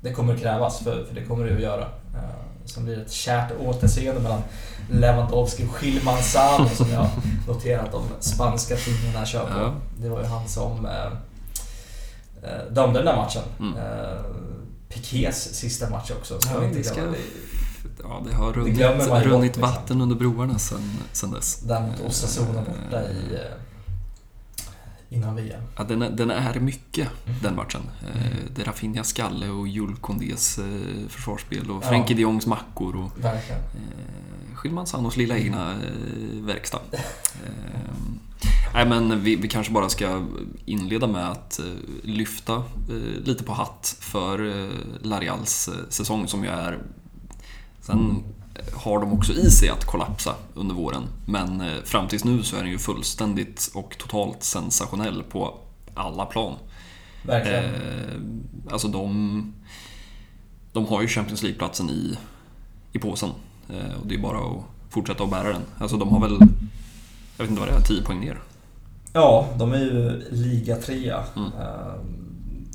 det kommer krävas, för, för det kommer det att göra. Eh, som blir ett kärt återseende mellan Lewandowski och Gilmanzano som jag noterat de spanska tidningarna kör på. Ja. Det var ju han som eh, eh, dömde den där matchen. Mm. Eh, Pikés sista match också. Ska Ja, inte ska- det. Ja, det har runnit, ju runnit bort, liksom. vatten under broarna sen, sen dess. Där mot Osasuna borta i... Eh, innan VM. Ja, den, är, den är mycket, Mm. den matchen. Eh, Det är Rafinhas skalle och Jules Condés eh, försvarsspel och Ja. Frenkie de Jongs mackor och Verkligen. Eh, Gilmanzanos lilla egna eh, verkstad. Eh, nej, men vi, vi kanske bara ska inleda med att eh, lyfta eh, lite på hatt för eh, Larials eh, säsong som ju är... Sen har de också i sig att kollapsa under våren. Men eh, fram tills nu så är den ju fullständigt och totalt sensationell på alla plan. Verkligen. Alltså de, de har ju Champions League-platsen i, i påsen. Eh, och det är bara att fortsätta att bära den. Alltså de har väl, jag vet inte vad det är, 10 poäng ner. Ja, de är ju liga trea. Mm. Eh,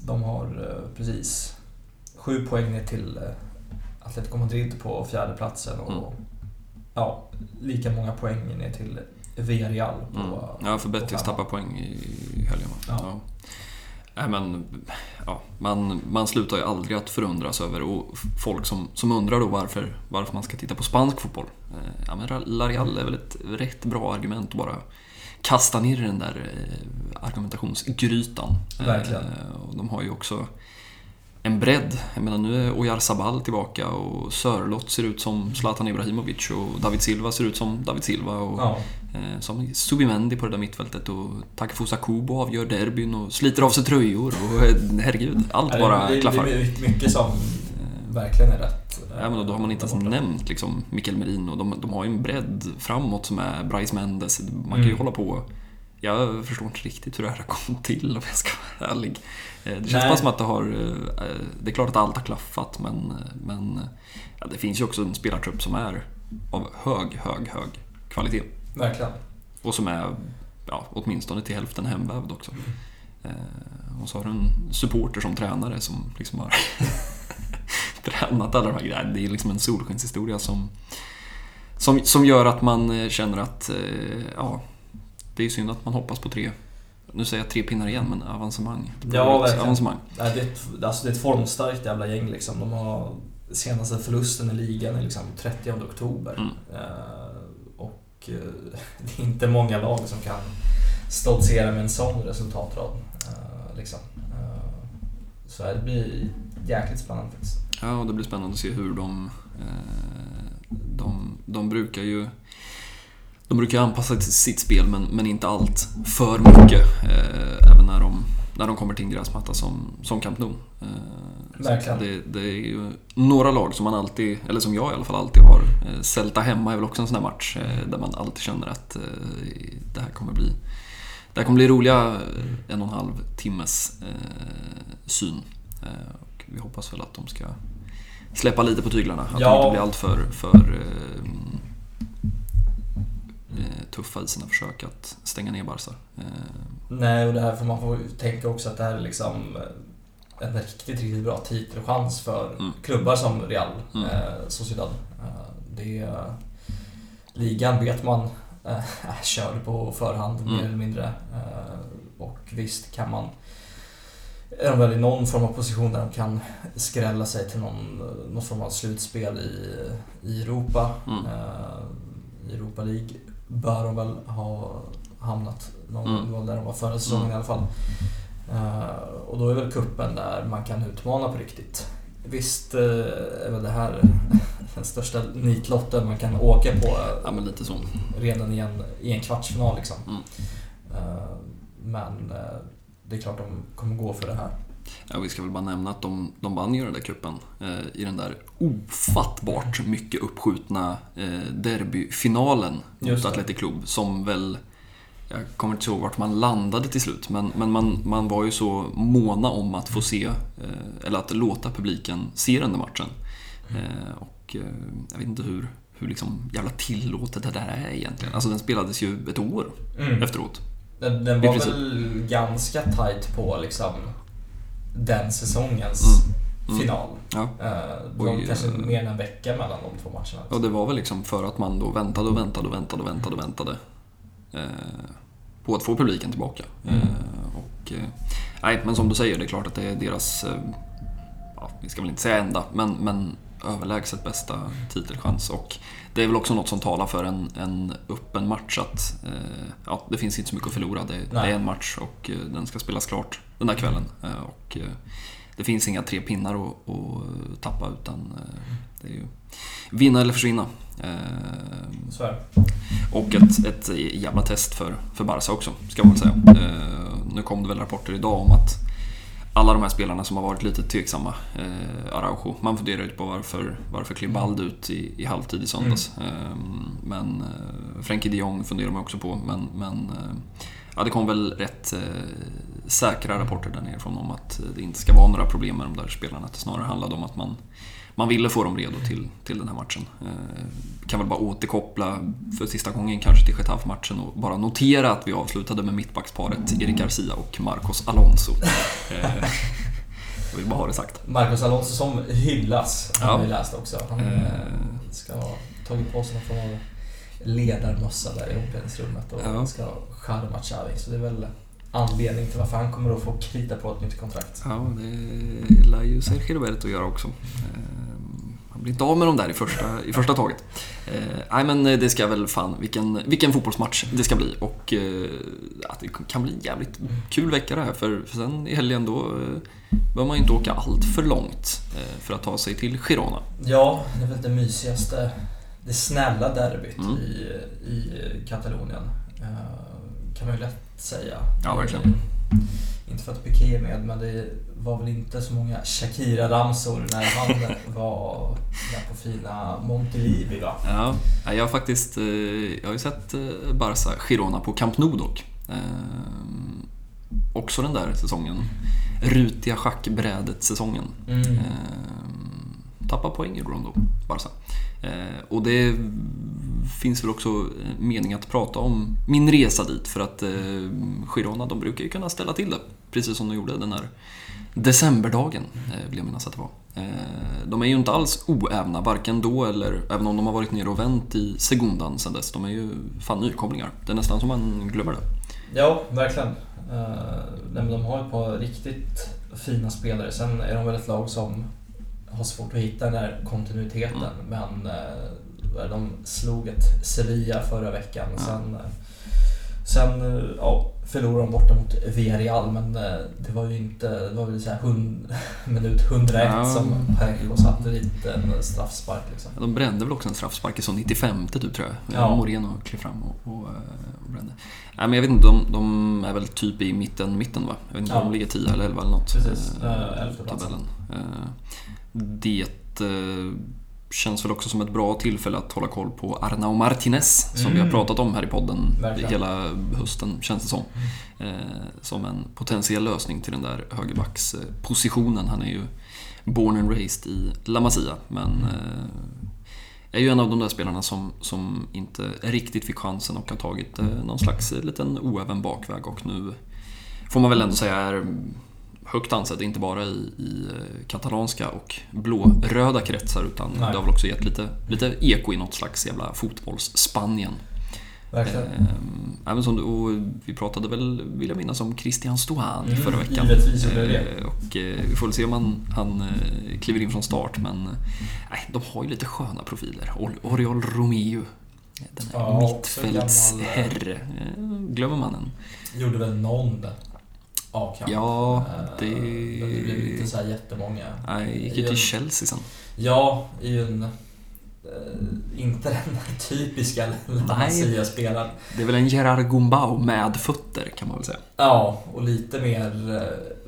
De har eh, precis sju poäng ner till eh, Atletico Madrid på fjärde platsen och Mm. ja, lika många poäng ner till Villarreal på... Mm. Ja, för Betis tappar poäng i helgen va? Ja. Nej, men, ja, man, man slutar ju aldrig att förundras över och folk som, som undrar då varför, varför man ska titta på spansk fotboll. Eh, Ja, men Larial är väl ett rätt bra argument att bara kasta ner i den där eh, argumentationsgrytan. Eh, Verkligen. Och de har ju också en bredd. Jag menar nu är Oyarzabal tillbaka och Sörlott ser ut som Zlatan Ibrahimovic och David Silva ser ut som David Silva. Och, Ja, Eh, Som Subimendi på det där mittfältet och Takefusa Kubo avgör derbyn och sliter av sig tröjor och eh, herregud, allt bara det, klaffar. det är mycket som verkligen är rätt. Ja, men då har man inte ens nämnt liksom Mikael Merino. De, de har ju en bredd framåt som är Bryce Mendes. Man kan ju Mm. hålla på... Jag förstår inte riktigt hur det här har kommit till om jag ska vara ärlig. Eh, Det känns Nej. bara som att det har... eh, Det är klart att allt har klaffat men, men ja, det finns ju också en spelartrupp som är av hög, hög, hög kvalitet. Verkligen. Och som är ja, åtminstone till hälften hemvävd också. Eh, och så har du en supporter som tränare som liksom har tränat alla de här grejerna. Det är liksom en solskenshistoria som, som, som gör att man eh, känner att eh, ja, det är synd att man hoppas på tre nu säger jag tre pinnar igen, men avancemang. Det Ja, verkligen. avancemang. Det, är ett, alltså det är ett formstarkt jävla gäng liksom. De har senaste förlusten i ligan är liksom 30 oktober. Mm. Och eh, det är inte många lag som kan stoltsera med en sån resultatrad. Eh, liksom. Eh, så det blir jäkligt spännande faktiskt. Ja, och det blir spännande att se hur de... De, de brukar ju... De brukar anpassa till sitt spel, men, men inte allt för mycket. Även när de, när de kommer till en gräsmatta som, som Camp Nou. Verkligen. Det, det är ju några lag som man alltid, eller som jag i alla fall alltid har. Eh, Celta hemma är väl också en sån här match eh, där man alltid känner att eh, det här kommer bli det här kommer bli roliga en och en halv timmes syn. Och vi hoppas väl att de ska släppa lite på tyglarna. Att Ja. de inte blir allt för, tuffa i sina försök att stänga ner Barca. Nej, och det här får man får tänka också att det här är liksom en riktigt, riktigt bra titelchans för Mm. klubbar som Real Mm. eh, Sociedad. Eh, det är, ligan vet man eh, är körd på förhand Mm. mer eller mindre. Eh, och visst kan man är de väl i någon form av position där de kan skrälla sig till någon, någon form av slutspel i, i Europa. Mm. Eh, I Europa League bör de väl ha hamnat någon Mm. gång. Där de var förra säsongen Mm. i alla fall. Eh, och då är väl kuppen där man kan utmana på riktigt. Visst eh, är väl det här den största nitlotten man kan åka på ja, men lite så. redan i en, i en kvartsfinal liksom. Mm. Eh, men det är klart de kommer gå för det här. Ja, vi ska väl bara nämna att de, de vann ju den där kuppen eh, i den där ofattbart mycket uppskjutna eh, derbyfinalen mot. Athletic Club som väl jag kommer inte ihåg vart man landade till slut, men, men man, man var ju så måna om att få se, eh, eller att låta publiken se den där matchen. Eh, och eh, jag vet inte hur, hur liksom jävla tillåtet det där är egentligen. Alltså den spelades ju ett år efteråt. Den, den var väl ganska tight på liksom den säsongens Mm. Mm. final. Ja. Det var kanske mer än en vecka mellan de två matcherna. Och det var väl liksom för att man då väntade och väntade och väntade och väntade och väntade på att få publiken tillbaka. Mm. Eh, och, eh, nej, men som du säger, det är klart att det är deras, eh, ja, vi ska väl inte säga enda, men, men överlägset bästa titelchans. Och det är väl också något som talar för en, en öppen match att eh, ja, det finns inte så mycket att förlora. Det, det är en match och eh, den ska spelas klart den där kvällen. Eh, och, eh, det finns inga tre pinnar att, att tappa utan eh, det är ju vinna eller försvinna. Eh, och ett, ett jävla test för, för Barca också, ska man väl säga. Eh, nu kom det väl rapporter idag om att alla de här spelarna som har varit lite tveksamma, eh, Araujo, man funderar ju på varför, varför klev Bald ut i, i halvtid i söndags. Eh, men eh, Frenkie de Jong funderar man också på, men, men eh, ja, det kom väl rätt eh, säkra rapporter där nerifrån om att det inte ska vara några problem med de där spelarna. Att det snarare handlade om att man man ville få dem redo till, till den här matchen. Eh, kan väl bara återkoppla för sista gången kanske till Getafe-matchen och bara notera att vi avslutade med mittbacksparet Erik Garcia och Marcos Alonso. Eh, jag vill bara ha det sagt. Marcos Alonso som hyllas, har Ja. vi läst också. Han Eh. eh, ska ha tagit på sig någon form av ledarmössa där i omklädningsrummet och Ja. ska charma Xavi. Så det är väl anledning till varför han kommer att få krita på ett nytt kontrakt. Ja, det lär ju Sergio Roberto göra också. Eh, Han blir inte av med dem där i första, i första taget. Eh, nej men det ska väl fan, vilken, vilken fotbollsmatch det ska bli. Och eh, ja, det kan bli en jävligt kul vecka det här. För, för sen i helgen då eh, behöver man ju inte åka allt för långt för att ta sig till Girona. Ja, det är väl det mysigaste, det snälla derbyt Mm. i, i Katalonien. Eh, kan man ju lätt säga. Ja, verkligen. Eh, Inte för att Piqué är med, men det var väl inte så många Shakira-ramsor när han var där på fina Montelivi va? Ja, jag har faktiskt eh, jag har ju sett Barca Girona på Camp Nou dock. Eh, också den där säsongen. Rutiga schackbrädet-säsongen. Mm. Eh, tappar poäng gjorde de då, Barca. Eh, och det finns väl också eh, mening att prata om min resa dit för att eh, Girona, de brukar ju kunna ställa till det. Precis som de gjorde den här decemberdagen, eh, vill jag minnas att det var. Eh, de är ju inte alls oävna, varken då eller även om de har varit nere och vänt i segundan sen dess. De är ju fan nykomlingar. Det är nästan som man glömmer det. Ja, verkligen. Eh, nej, men de har ett par riktigt fina spelare. Sen är de väl ett lag som har svårt att hitta den där kontinuiteten. Mm. Men uh, de slog ett Sevilla förra veckan. Ja. Sen, uh, sen uh, ja, förlorade de borta mot Villarreal. Men det var ju inte, det var väl så här hund, minut 101 Ja. som Parejo satte dit en straffspark. Liksom. De brände väl också en straffspark i så 95 typ tror jag. Ja. Moreno klev fram och, och, och brände. Nej men jag vet inte, de, de är väl typ i mitten, mitten va? Jag vet inte Ja. om de ligger 10 eller 11 eller något. Precis, eh, eh, elfte tabellen. Det eh, känns väl också som ett bra tillfälle att hålla koll på Arnau Martinez som vi har Mm. pratat om här i podden Verkligen. hela hösten känns det som. Eh, Som en potentiell lösning till den där högerbackspositionen. Han är ju born and raised i La Masia men eh, är ju en av de där spelarna som, som inte riktigt fick chansen och har tagit eh, någon slags liten oäven bakväg och nu får man väl ändå säga är högt ansedd, inte bara i, i eh, katalanska och blå-röda kretsar utan Nej. det har väl också gett lite, lite eko i något slags jävla fotbolls-Spanien. Verkligen. Ehm, även som, och vi pratade väl, vill jag minnas, om Christian Stohan Mm, förra veckan. givetvis gjorde vi det. Eh, Och eh, vi får väl se om han, han eh, kliver in från start, men eh, nej, de har ju lite sköna profiler. Or- Oriol Romeo, den här Ja, mittfältsherre. Eh, Glömmer man en? Gjorde väl någon A-kamp. Ja, Eh, det- det blev inte så här jättemånga. Nej, gick ju till Chelsea sen. Ja, ju en... eh, inte den typiska La Masia-spelaren. Det är väl en Gerard Gumbau med fötter, kan man väl säga. Ja, och lite mer eh,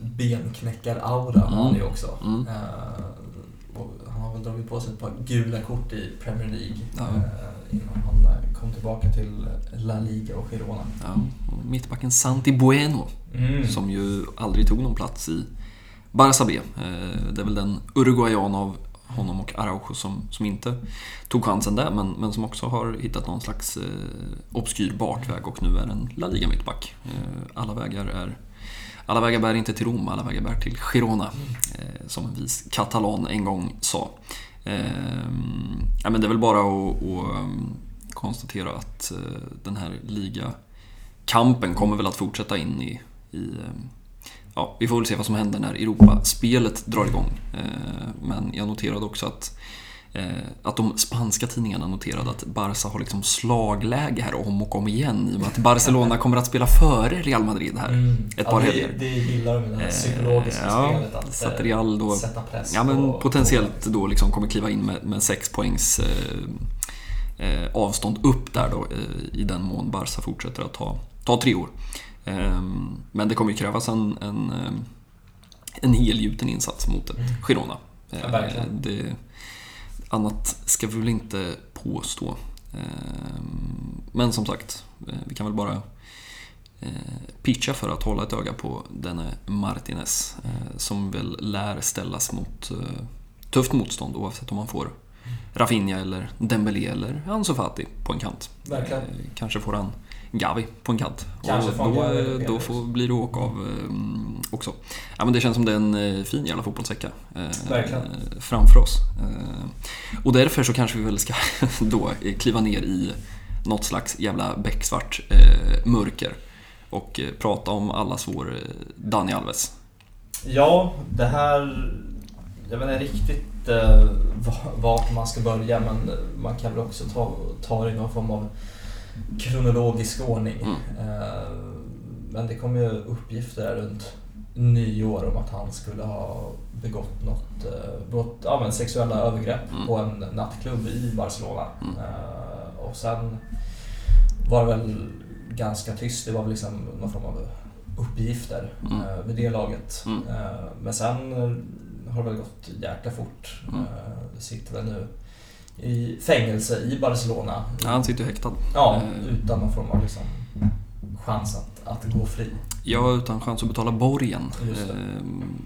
benknäckar-aura har han ju också. Mm. Eh, och han har väl dragit på sig ett par gula kort i Premier League Ja. innan han kom tillbaka till La Liga och Girona. Ja, och mittbacken Santi Bueno, Mm. som ju aldrig tog någon plats i Barça B. Eh, det är väl den Uruguayan av honom och Araujo som, som inte tog chansen där, men, men som också har hittat någon slags eh, obskyr bakväg och nu är en La Liga mittback. Eh, alla vägar är, alla vägar bär inte till Rom, alla vägar bär till Girona. Eh, som en vis katalan en gång sa. Eh, ja, men det är väl bara att, att eh, konstatera att eh, den här ligakampen kommer väl att fortsätta in i, i ja, vi får väl se vad som händer när Europaspelet drar igång. Eh, men jag noterade också att Eh, att de spanska tidningarna noterade att Barca har liksom slagläge här om och om igen i och med att Barcelona kommer att spela före Real Madrid här mm. ett par ja, helger. Det, gillar de det här psykologiska ja, spelet, att så att Real då, sätta press ja, men på, potentiellt på... då liksom kommer kliva in med, med sex poängs eh, eh, avstånd upp där då eh, i den mån Barca fortsätter att ta, ta tre år. Eh, men det kommer ju krävas en, en, en helgjuten insats mot ett mm. Girona. Ja, det, Annat ska vi väl inte påstå. Ehm, men som sagt, eh, vi kan väl bara eh, pitcha för att hålla ett öga på denne Martinez eh, som väl lär ställas mot tufft motstånd oavsett om man får Rafinha eller Dembélé eller Ansu Fati på en kant. Verkligen. Kanske får han Gavi på en kant. Kanske och då, Gavi, då får, blir det åka av um, också. Ja, men det känns som det är en uh, fin jävla fotbollsvecka uh, framför oss. Uh, och därför så kanske vi väl ska då kliva ner i något slags jävla becksvart mörker och prata om allas vår Dani Alves. Ja, det här... Jag vet inte riktigt eh, vart man ska börja men man kan väl också ta, ta det i någon form av kronologisk ordning. Mm. Eh, men det kom ju uppgifter runt nyår om att han skulle ha begått något, begått, ja, men sexuella övergrepp mm. på en nattklubb i Barcelona. Mm. Eh, och sen var det väl ganska tyst, det var väl liksom någon form av uppgifter mm. Eh, vid det laget. Mm. Men sen har det väl gått jäkla fort. Mm. Det sitter väl nu i fängelse i Barcelona. Ja, han sitter ju häktad. Ja, eh. utan någon form av liksom chans att, att gå fri. Ja, utan chans att betala borgen. Eh,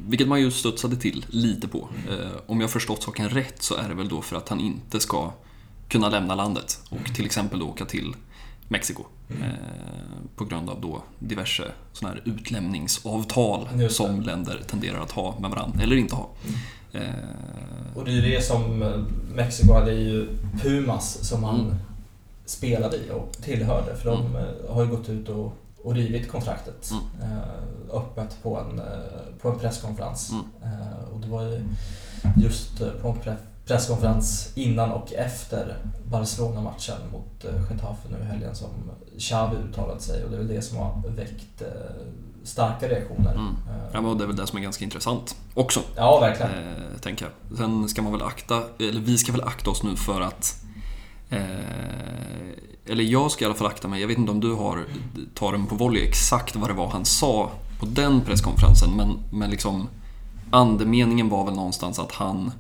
vilket man ju studsade till lite på. Eh, om jag förstått saken rätt så är det väl då för att han inte ska kunna lämna landet och till exempel då åka till Mexiko. Mm. Eh, på grund av då diverse såna här utlämningsavtal som länder tenderar att ha med varandra, eller inte ha. Eh, och det är ju det som eh, Mexiko hade ju Pumas som han mm. spelade i och tillhörde. För de mm. Eh, har ju gått ut och, och rivit kontraktet mm. öppet på en, på en presskonferens. Mm. Och det var ju just på en presskonferens innan och efter Barcelona-matchen mot Getafe nu i helgen som Xavi uttalade sig och det är väl det som har väckt starka reaktioner. Mm. Ja, men det är väl det som är ganska intressant också. Ja, verkligen. Eh, tänker jag. Sen ska man väl akta, eller vi ska väl akta oss nu för att eh, eller jag ska i alla fall akta mig, jag vet inte om du har, tar den på volley exakt vad det var han sa på den presskonferensen, men, men liksom andemeningen var väl någonstans att han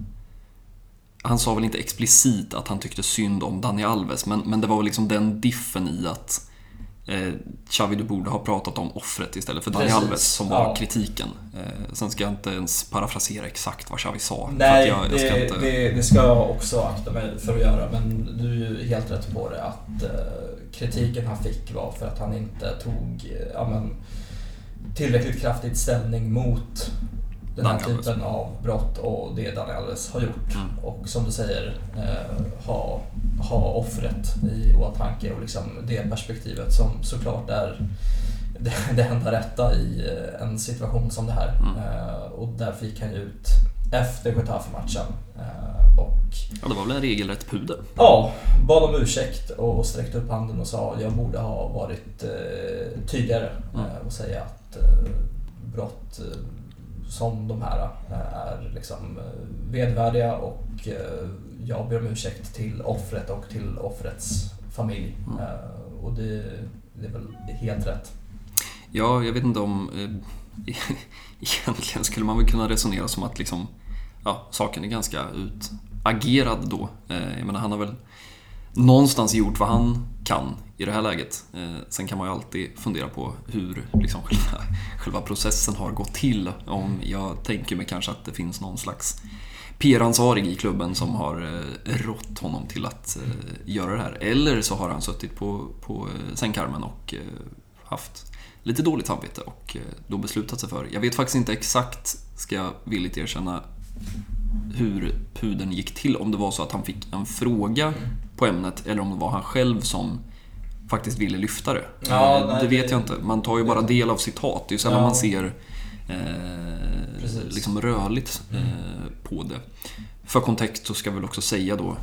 han sa väl inte explicit att han tyckte synd om Dani Alves, men, men det var väl liksom den diffen i att eh, Xavi, borde ha pratat om offret istället för Dani Alves som var ja. kritiken. Eh, sen ska jag inte ens parafrasera exakt vad Xavi sa. Nej, jag, jag det, inte... det, det, ska jag också akta mig för att göra. Men du är ju helt rätt på det att eh, kritiken han fick var för att han inte tog eh, ja, men, tillräckligt kraftigt ställning mot den här typen av brott och det Daniel Alves har gjort. Mm. Och som du säger, eh, ha, ha offret i åtanke och liksom det perspektivet som såklart är det, det enda rätta i eh, en situation som det här. Mm. Eh, och därför gick han ut efter Getafe-matchen. Eh, och, ja, det var väl en regelrätt puder? Ja, bad om ursäkt och sträckte upp handen och sa jag borde ha varit eh, tydligare mm. Eh, och säga att brott som de här eh, är liksom eh, vedvärdiga och eh, jag ber om ursäkt till offret och till offrets familj. Mm. Och det, det, är väl helt rätt. Ja, jag vet inte om... egentligen skulle man väl kunna resonera som att liksom, ja, saken är ganska utagerad då. Jag menar, han har väl någonstans gjort vad han kan i det här läget. Eh, sen kan man ju alltid fundera på hur liksom, själva, själva processen har gått till. Om jag tänker mig kanske att det finns någon slags PR-ansvarig i klubben som har eh, rått honom till att eh, göra det här. Eller så har han suttit på, på eh, sängkarmen och eh, haft lite dåligt samvete och eh, då beslutat sig för. Jag vet faktiskt inte exakt, ska jag villigt erkänna, hur pudeln gick till. Om det var så att han fick en fråga på ämnet eller om det var han själv som faktiskt ville lyfta det. Ja, Eh, nej, det vet jag inte. Man tar ju bara del av citat. Det är ju sällan Ja. man ser eh, liksom rörligt Mm. eh, på det. För kontext så ska vi väl också säga då,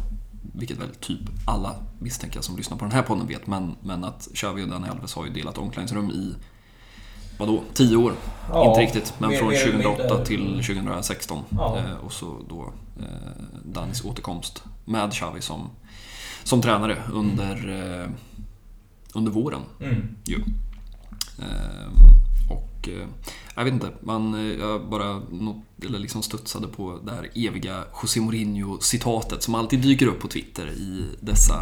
vilket väl typ alla misstänker som lyssnar på den här podden vet, men, men att Xavi och Dani Alves har ju delat omklädningsrum i vadå, 10 år? Ja, Inte riktigt, men mer- från mer eller 2008 mindre. till 2016. Ja. Eh, och så då eh, Danis återkomst med Xavi som, som tränare under, eh, under våren. Mm. ju. Eh, och eh, jag vet inte, man, eh, jag bara not, eller liksom studsade på det här eviga José Mourinho-citatet som alltid dyker upp på Twitter i dessa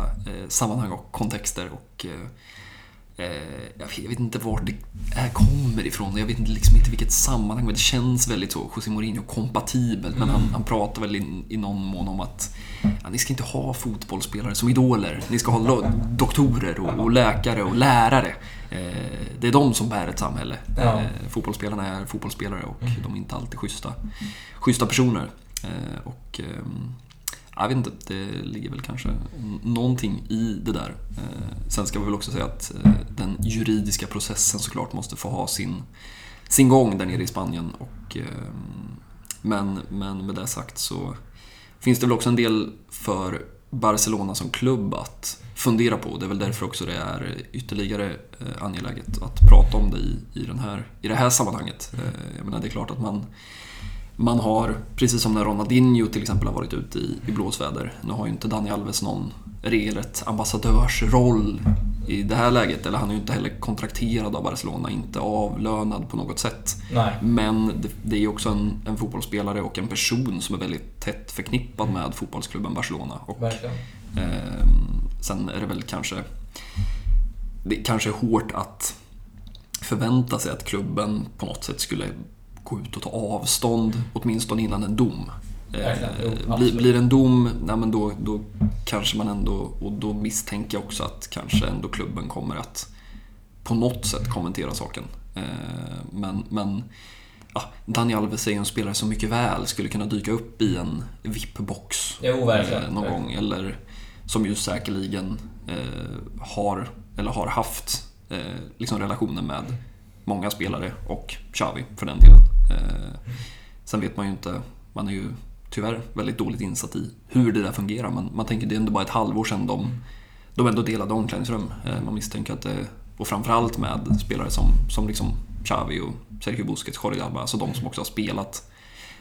sammanhang och kontexter. Och, jag, vet, jag vet inte vart det här kommer ifrån. Jag vet inte, liksom inte vilket sammanhang, men det känns väldigt så José Mourinho-kompatibelt. Men han, han pratar väl i, i någon mån om att ja, ni ska inte ha fotbollsspelare som idoler. Ni ska ha doktorer och, och läkare och lärare. Eh, det är de som bär ett samhälle. Ja. Eh, fotbollsspelarna är fotbollsspelare och de är inte alltid schyssta, schyssta personer. Eh, och ehm, jag vet inte, det ligger väl kanske någonting i det där. Eh, sen ska vi väl också säga att eh, den juridiska processen såklart måste få ha sin, sin gång där nere i Spanien. Och, eh, men, men med det sagt så finns det väl också en del för Barcelona som klubb att fundera på. Det är väl därför också det är ytterligare angeläget att prata om det i, i, den här, i det här sammanhanget. Jag menar, det är klart att man, man har, precis som när Ronaldinho till exempel har varit ute i, i blåsväder, nu har ju inte Dani Alves någon regelrätt ambassadörsroll i det här läget, eller han är ju inte heller kontrakterad av Barcelona, inte avlönad på något sätt. Nej. Men det, det är ju också en, en fotbollsspelare och en person som är väldigt tätt förknippad med fotbollsklubben Barcelona. Och, eh, sen är det väl kanske... Det kanske är hårt att förvänta sig att klubben på något sätt skulle gå ut och ta avstånd, åtminstone innan en dom. Eh, blir, blir en dom, nej men då, då kanske man ändå, och då misstänker jag också att kanske ändå klubben kommer att på något sätt kommentera saken. Eh, Men, men ja, Dani Alves är ju en spelare som mycket väl skulle kunna dyka upp i en VIP-box Jo, verkligen. eh, någon verkligen. gång. Eller som ju säkerligen eh, har, eller har haft eh, liksom relationer med många spelare och Xavi för den delen. Eh, sen vet man ju inte, man är ju tyvärr väldigt dåligt insatt i hur det där fungerar. Men man tänker det är ändå bara ett halvår sedan de, de ändå delade omklädningsrum. Eh, man misstänker att det, och framförallt med spelare som, som liksom Xavi och Sergio Busquets, Jordi Alba, alltså de som också har spelat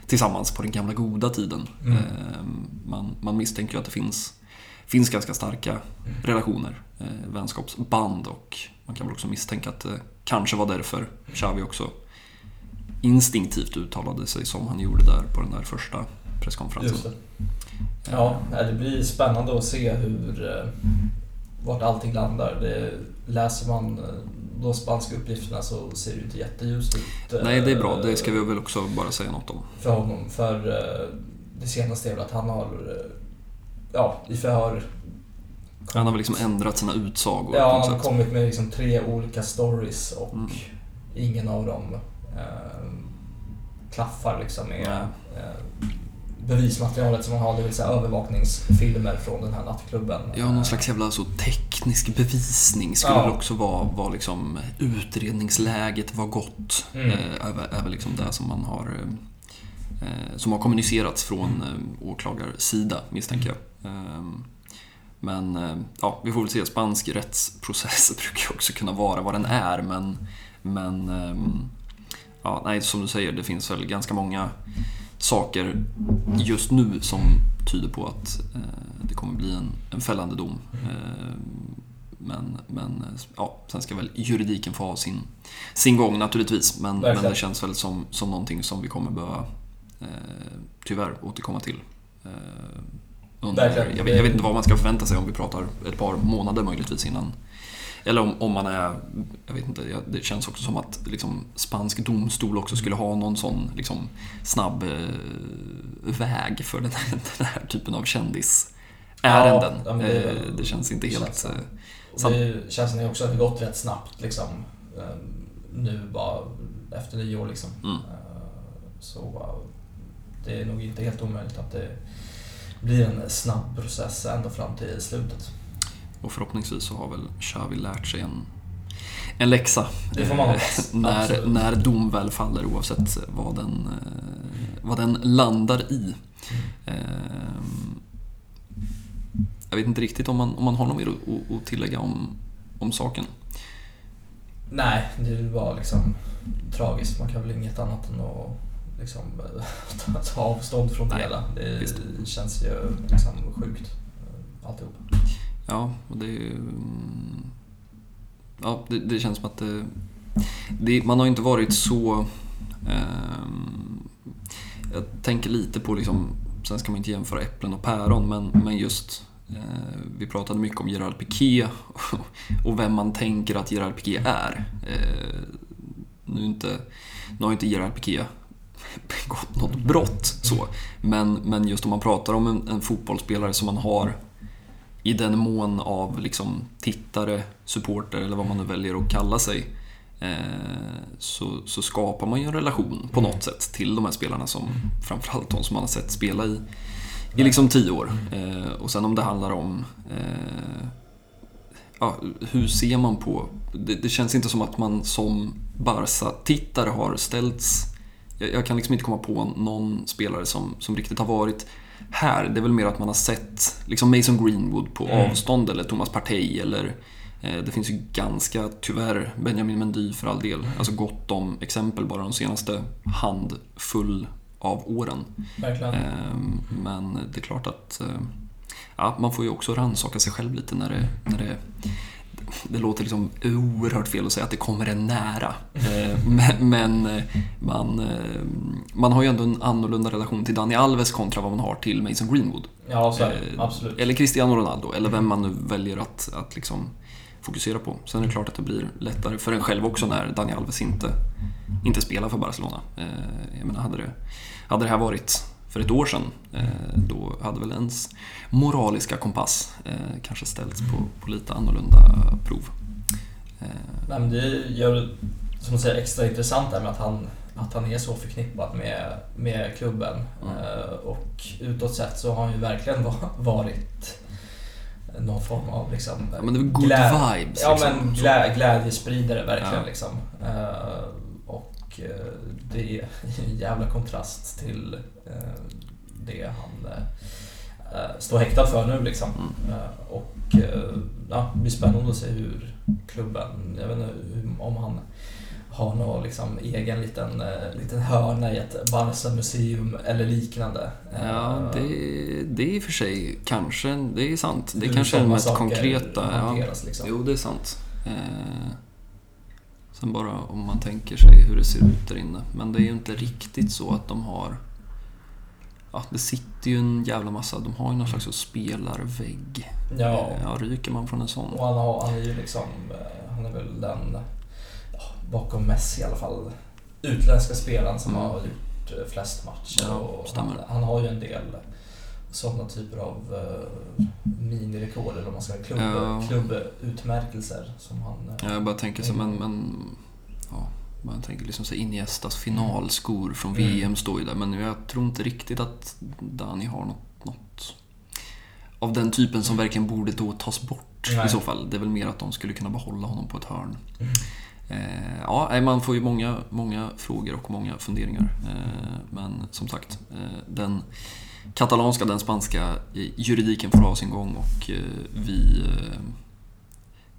tillsammans på den gamla goda tiden. Mm. Eh, man, man misstänker ju att det finns, finns ganska starka relationer, vänskapsband och man kan väl också misstänka att det kanske var därför Xavi också instinktivt uttalade sig som han gjorde där på den där första presskonferensen. Det. Ja, det blir spännande att se hur, eh, vart allting landar. Det, läser man eh, de spanska uppgifterna så ser det inte jätteljust ut. eh, Nej, det är bra. Det ska vi väl också bara säga något om. För honom. För eh, det senaste är väl att han har, eh, ja, i förhör Han har väl liksom ändrat sina utsagor Ja, han har kommit med liksom tre olika stories och Mm. ingen av dem eh, klaffar liksom med eh, bevismaterialet som han har, det vill säga övervakningsfilmer från den här nattklubben. Ja, någon slags jävla så teknisk bevisning skulle Ja. väl också vara, vara liksom utredningsläget var gott. Mm. Eh, är, är väl liksom det som man har eh, som har kommunicerats från eh, åklagarsida misstänker jag. Eh, men eh, ja, vi får väl se. Spansk rättsprocess brukar ju också kunna vara vad den är men, men eh, ja, nej, som du säger, det finns väl ganska många saker just nu som tyder på att eh, det kommer bli en, en fällande dom. Eh, men, men ja, sen ska väl juridiken få ha sin, sin gång naturligtvis. Men, men det känns väl som, som någonting som vi kommer behöva eh, tyvärr återkomma till. Eh, under, jag, vet, jag vet inte vad man ska förvänta sig om vi pratar ett par månader möjligtvis innan. Eller om, om man är, jag vet inte, det känns också som att liksom, spansk domstol också skulle ha någon sån liksom, snabb eh, väg för den här, den här typen av kändisärenden. Ja, det Eh, det känns inte helt... känslan. eh, det känns som också att det gått rätt snabbt liksom. Eh, nu bara efter nio år liksom. Mm. Så det är nog inte helt omöjligt att det blir en snabb process ända fram till slutet. Och förhoppningsvis så har väl Xavi lärt sig en, en läxa. Det får man hoppas. när, när dom väl faller oavsett vad den, vad den landar i. Mm. Jag vet inte riktigt om man, om man har något mer att, att tillägga om, om saken. Nej, det var liksom tragiskt. Man kan väl inget annat än att liksom, ta avstånd från det hela. Det visst. känns ju liksom sjukt alltihop. Ja, och det är Ja, det, det, känns som att det, det, man har inte varit så... Eh, jag tänker lite på liksom, sen ska man inte jämföra äpplen och päron, men, men just eh, vi pratade mycket om Gerard Piqué och vem man tänker att Gerard Piqué är. Eh, nu, inte, nu har inte Gerard Piqué begått något brott så, men, men just om man pratar om en, en fotbollsspelare som man har i den mån av liksom, tittare, supporter eller vad man nu väljer att kalla sig eh, så, så, skapar man ju en relation på något sätt till de här spelarna som framförallt de som man har sett spela i, i liksom tio år. Eh, och sen om det handlar om eh, ja, hur ser man på... Det, det, känns inte som att man som Barca-tittare har ställts... Jag, jag, kan liksom inte komma på någon spelare som, som riktigt har varit här, det är väl mer att man har sett liksom Mason Greenwood på mm. avstånd eller Thomas Partey eller eh, det finns ju ganska, tyvärr, Benjamin Mendy för all del. Alltså gott om exempel bara de senaste handfull av åren. Verkligen. Ehm, men det är klart att eh, ja, man får ju också rannsaka sig själv lite när det, när det det låter liksom oerhört fel att säga att det kommer en nära. Eh, men eh, man, eh, man har ju ändå en annorlunda relation till Dani Alves kontra vad man har till Mason Greenwood. Ja, så är det. Absolut. Eller Cristiano Ronaldo, eller vem man nu väljer att, att liksom fokusera på. Sen är det klart att det blir lättare för en själv också när Dani Alves inte, inte spelar för Barcelona. Jag menar, hade det, hade det här varit för ett år sedan, eh, då hade väl ens moraliska kompass eh, kanske ställts på, på lite annorlunda prov. Eh, Nej, men det gör som säger, extra intressant där med att han, att han är så förknippad med, med klubben. Mm. Och utåt sett så har han ju verkligen varit någon form av liksom, ja, men det var good glä- vibes. Ja, liksom. men glä- glädjespridare verkligen. Ja. Liksom. Eh, det är en jävla kontrast till eh, det han eh, står häktad för nu liksom. Mm. Och ja, det blir spännande att se hur klubben, jag vet inte om han har någon liksom egen liten, liten hörna i ett Barca-museum eller liknande. Ja, det, det är i och för sig kanske, det är sant. Det är kanske är det mest konkreta. Ja. Liksom. Jo, det är sant. Sen bara om man tänker sig hur det ser ut där inne. Men det är ju inte riktigt så att de har... Ja, det sitter ju en jävla massa. De har ju någon slags spelarvägg. Ja. ja. Ryker man från en sån? Och han, har, han är ju liksom... Eh, han är väl den, ja, bakom Messi i alla fall, utländska spelaren som mm. har gjort eh, flest matcher. Ja, och han, han, har ju en del sådana typer av uh, minirekord eller vad man ska säga, klubb, ja. klubbutmärkelser som han... Uh, ja, jag bara tänker så, men, men ja, man tänker liksom så Iniestas finalskor från mm. VM står ju där, men jag tror inte riktigt att Dani har något, något av den typen som verkligen borde då tas bort Nej. i så fall. Det är väl mer att de skulle kunna behålla honom på ett hörn. Mm. Eh, ja, man får ju många, många frågor och många funderingar. Eh, men som sagt, eh, den katalanska, den spanska juridiken får ha sin gång och eh, vi eh,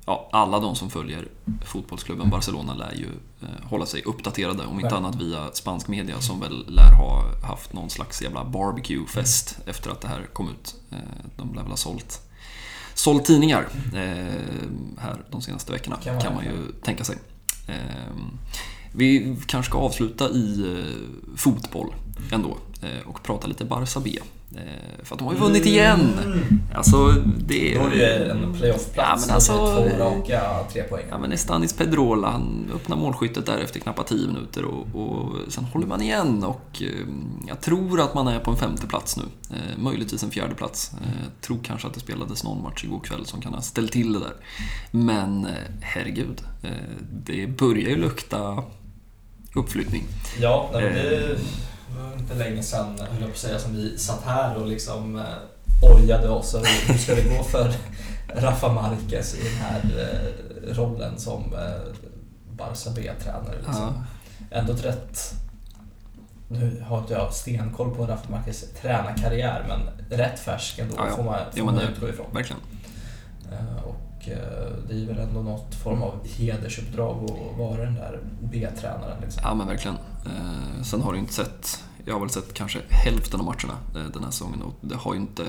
ja, alla de som följer fotbollsklubben Barcelona lär ju eh, hålla sig uppdaterade, om inte annat via spansk media som väl lär ha haft någon slags jävla barbecue-fest efter att det här kom ut. De lär väl ha sålt, sålt tidningar här de senaste veckorna, kan man ju tänka sig. Vi kanske ska avsluta i fotboll ändå. Eh, och prata lite Barça B. Eh, för att de har ju vunnit igen. Alltså, det Då är det en playoff-plats. Ja, men alltså- Två raka tre poäng. Ja, men Estanis Pedrola, han öppnar målskyttet där efter knappt 10 minuter och, och sen håller man igen och eh, jag tror att man är på en femte plats nu. Möjligtvis en fjärde plats. Eh, tror kanske att det spelades någon match igår kväll som kan ha ställt till det där. Men herregud, det börjar ju lukta uppflyttning. Ja, det var inte länge sedan, höll jag på att säga, som vi satt här och liksom eh, ojade oss över hur ska det gå för Rafa Marquez i den här eh, rollen som eh, Barca B-tränare. Liksom. Ja, Ändå ett rätt... Nu har inte jag stenkoll på Rafa Marquez tränarkarriär, men rätt färsk ändå Ja, ja. får man, får men man det- utgå ifrån. verkligen. Och det är väl ändå något form av hedersuppdrag att vara den där B-tränaren. Liksom. Ja, men verkligen. Eh, sen har du inte sett, jag har väl sett kanske hälften av matcherna eh, den här säsongen och det har ju inte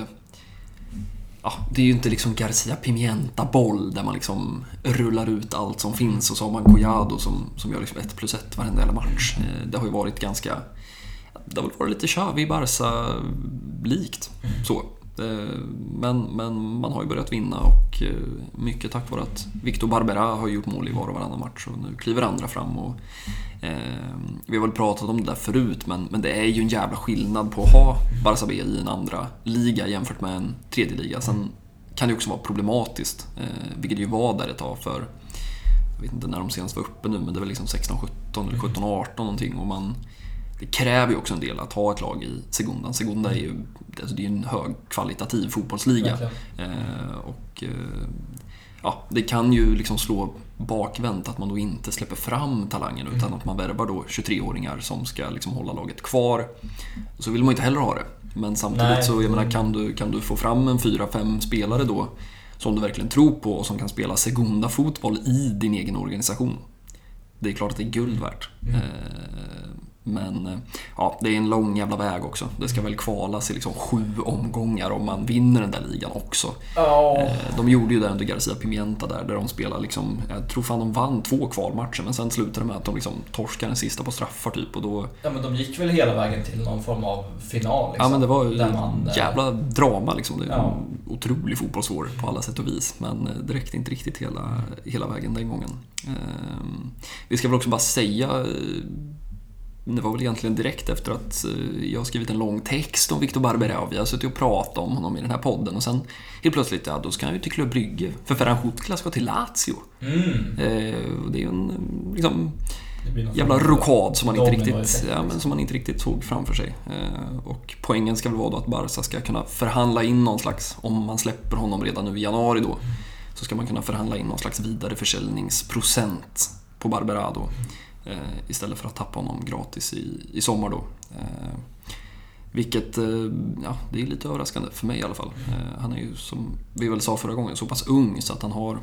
Ja, det är ju inte liksom Garcia Pimienta-boll där man liksom rullar ut allt som finns och så har man Collado som, som gör liksom ett plus ett varenda jävla match. Eh, Det har ju varit ganska... Det har väl varit lite Xavi Barca-likt. Så. Eh, men, men man har ju börjat vinna och eh, mycket tack vare att Victor Barbera har gjort mål i var och varannan match och nu kliver andra fram. Och, eh, vi har väl pratat om det där förut men, men det är ju en jävla skillnad på att ha Barca B i en andra liga jämfört med en tredje liga. Sen kan det också vara problematiskt, eh, vilket det ju var där ett tag för jag vet inte när de senast var uppe nu, men det var liksom 16, 17 eller 17, 18 någonting. Och man, det kräver ju också en del att ha ett lag i Segundan. Segunda är ju alltså det är en högkvalitativ fotbollsliga. Eh, och eh, ja, det kan ju liksom slå bakvänt att man då inte släpper fram talangen utan att man värvar då 23-åringar som ska liksom hålla laget kvar. Så vill man ju inte heller ha det. Men samtidigt Nej. så, jag menar, kan du, kan du få fram en 4-5 spelare då som du verkligen tror på och som kan spela segunda fotboll i din egen organisation. Det är klart att det är guld värt. Eh, Men eh, ja, det är en lång jävla väg också. Det ska väl kvalas i liksom sju omgångar om man vinner den där ligan också. Eh, De gjorde ju det under Garcia Pimienta där, där de spelade liksom, jag tror fan de vann två kvalmatcher men sen slutade det med att de liksom torskade den sista på straffar typ och då... ja, men de gick väl hela vägen till någon form av final. Liksom, Ja men det var ju man, eh, jävla drama liksom. Det är Ja. en otrolig fotbollsår på alla sätt och vis men det räckte inte riktigt hela, hela vägen den gången. Ehm, Vi ska väl också bara säga det var väl egentligen direkt efter att eh, jag skrivit en lång text om Victor Barbera och vi har suttit och pratat om honom i den här podden och sen helt plötsligt, ja då ska han ju till Club Brygge. För Ferran Hutkla ska till Lazio. Mm, Eh, och det är ju en liksom, jävla rokad som man, inte riktigt, ja, men liksom. som man inte riktigt såg framför sig. Eh, och poängen ska väl vara då att Barca ska kunna förhandla in någon slags, om man släpper honom redan nu i januari då, så ska man kunna förhandla in någon slags vidareförsäljningsprocent på Barbera då. Eh, istället för att tappa honom gratis i, i sommar då. Eh, vilket, eh, ja, det är lite överraskande för mig i alla fall. Han är ju, som vi väl sa förra gången, så pass ung så att han har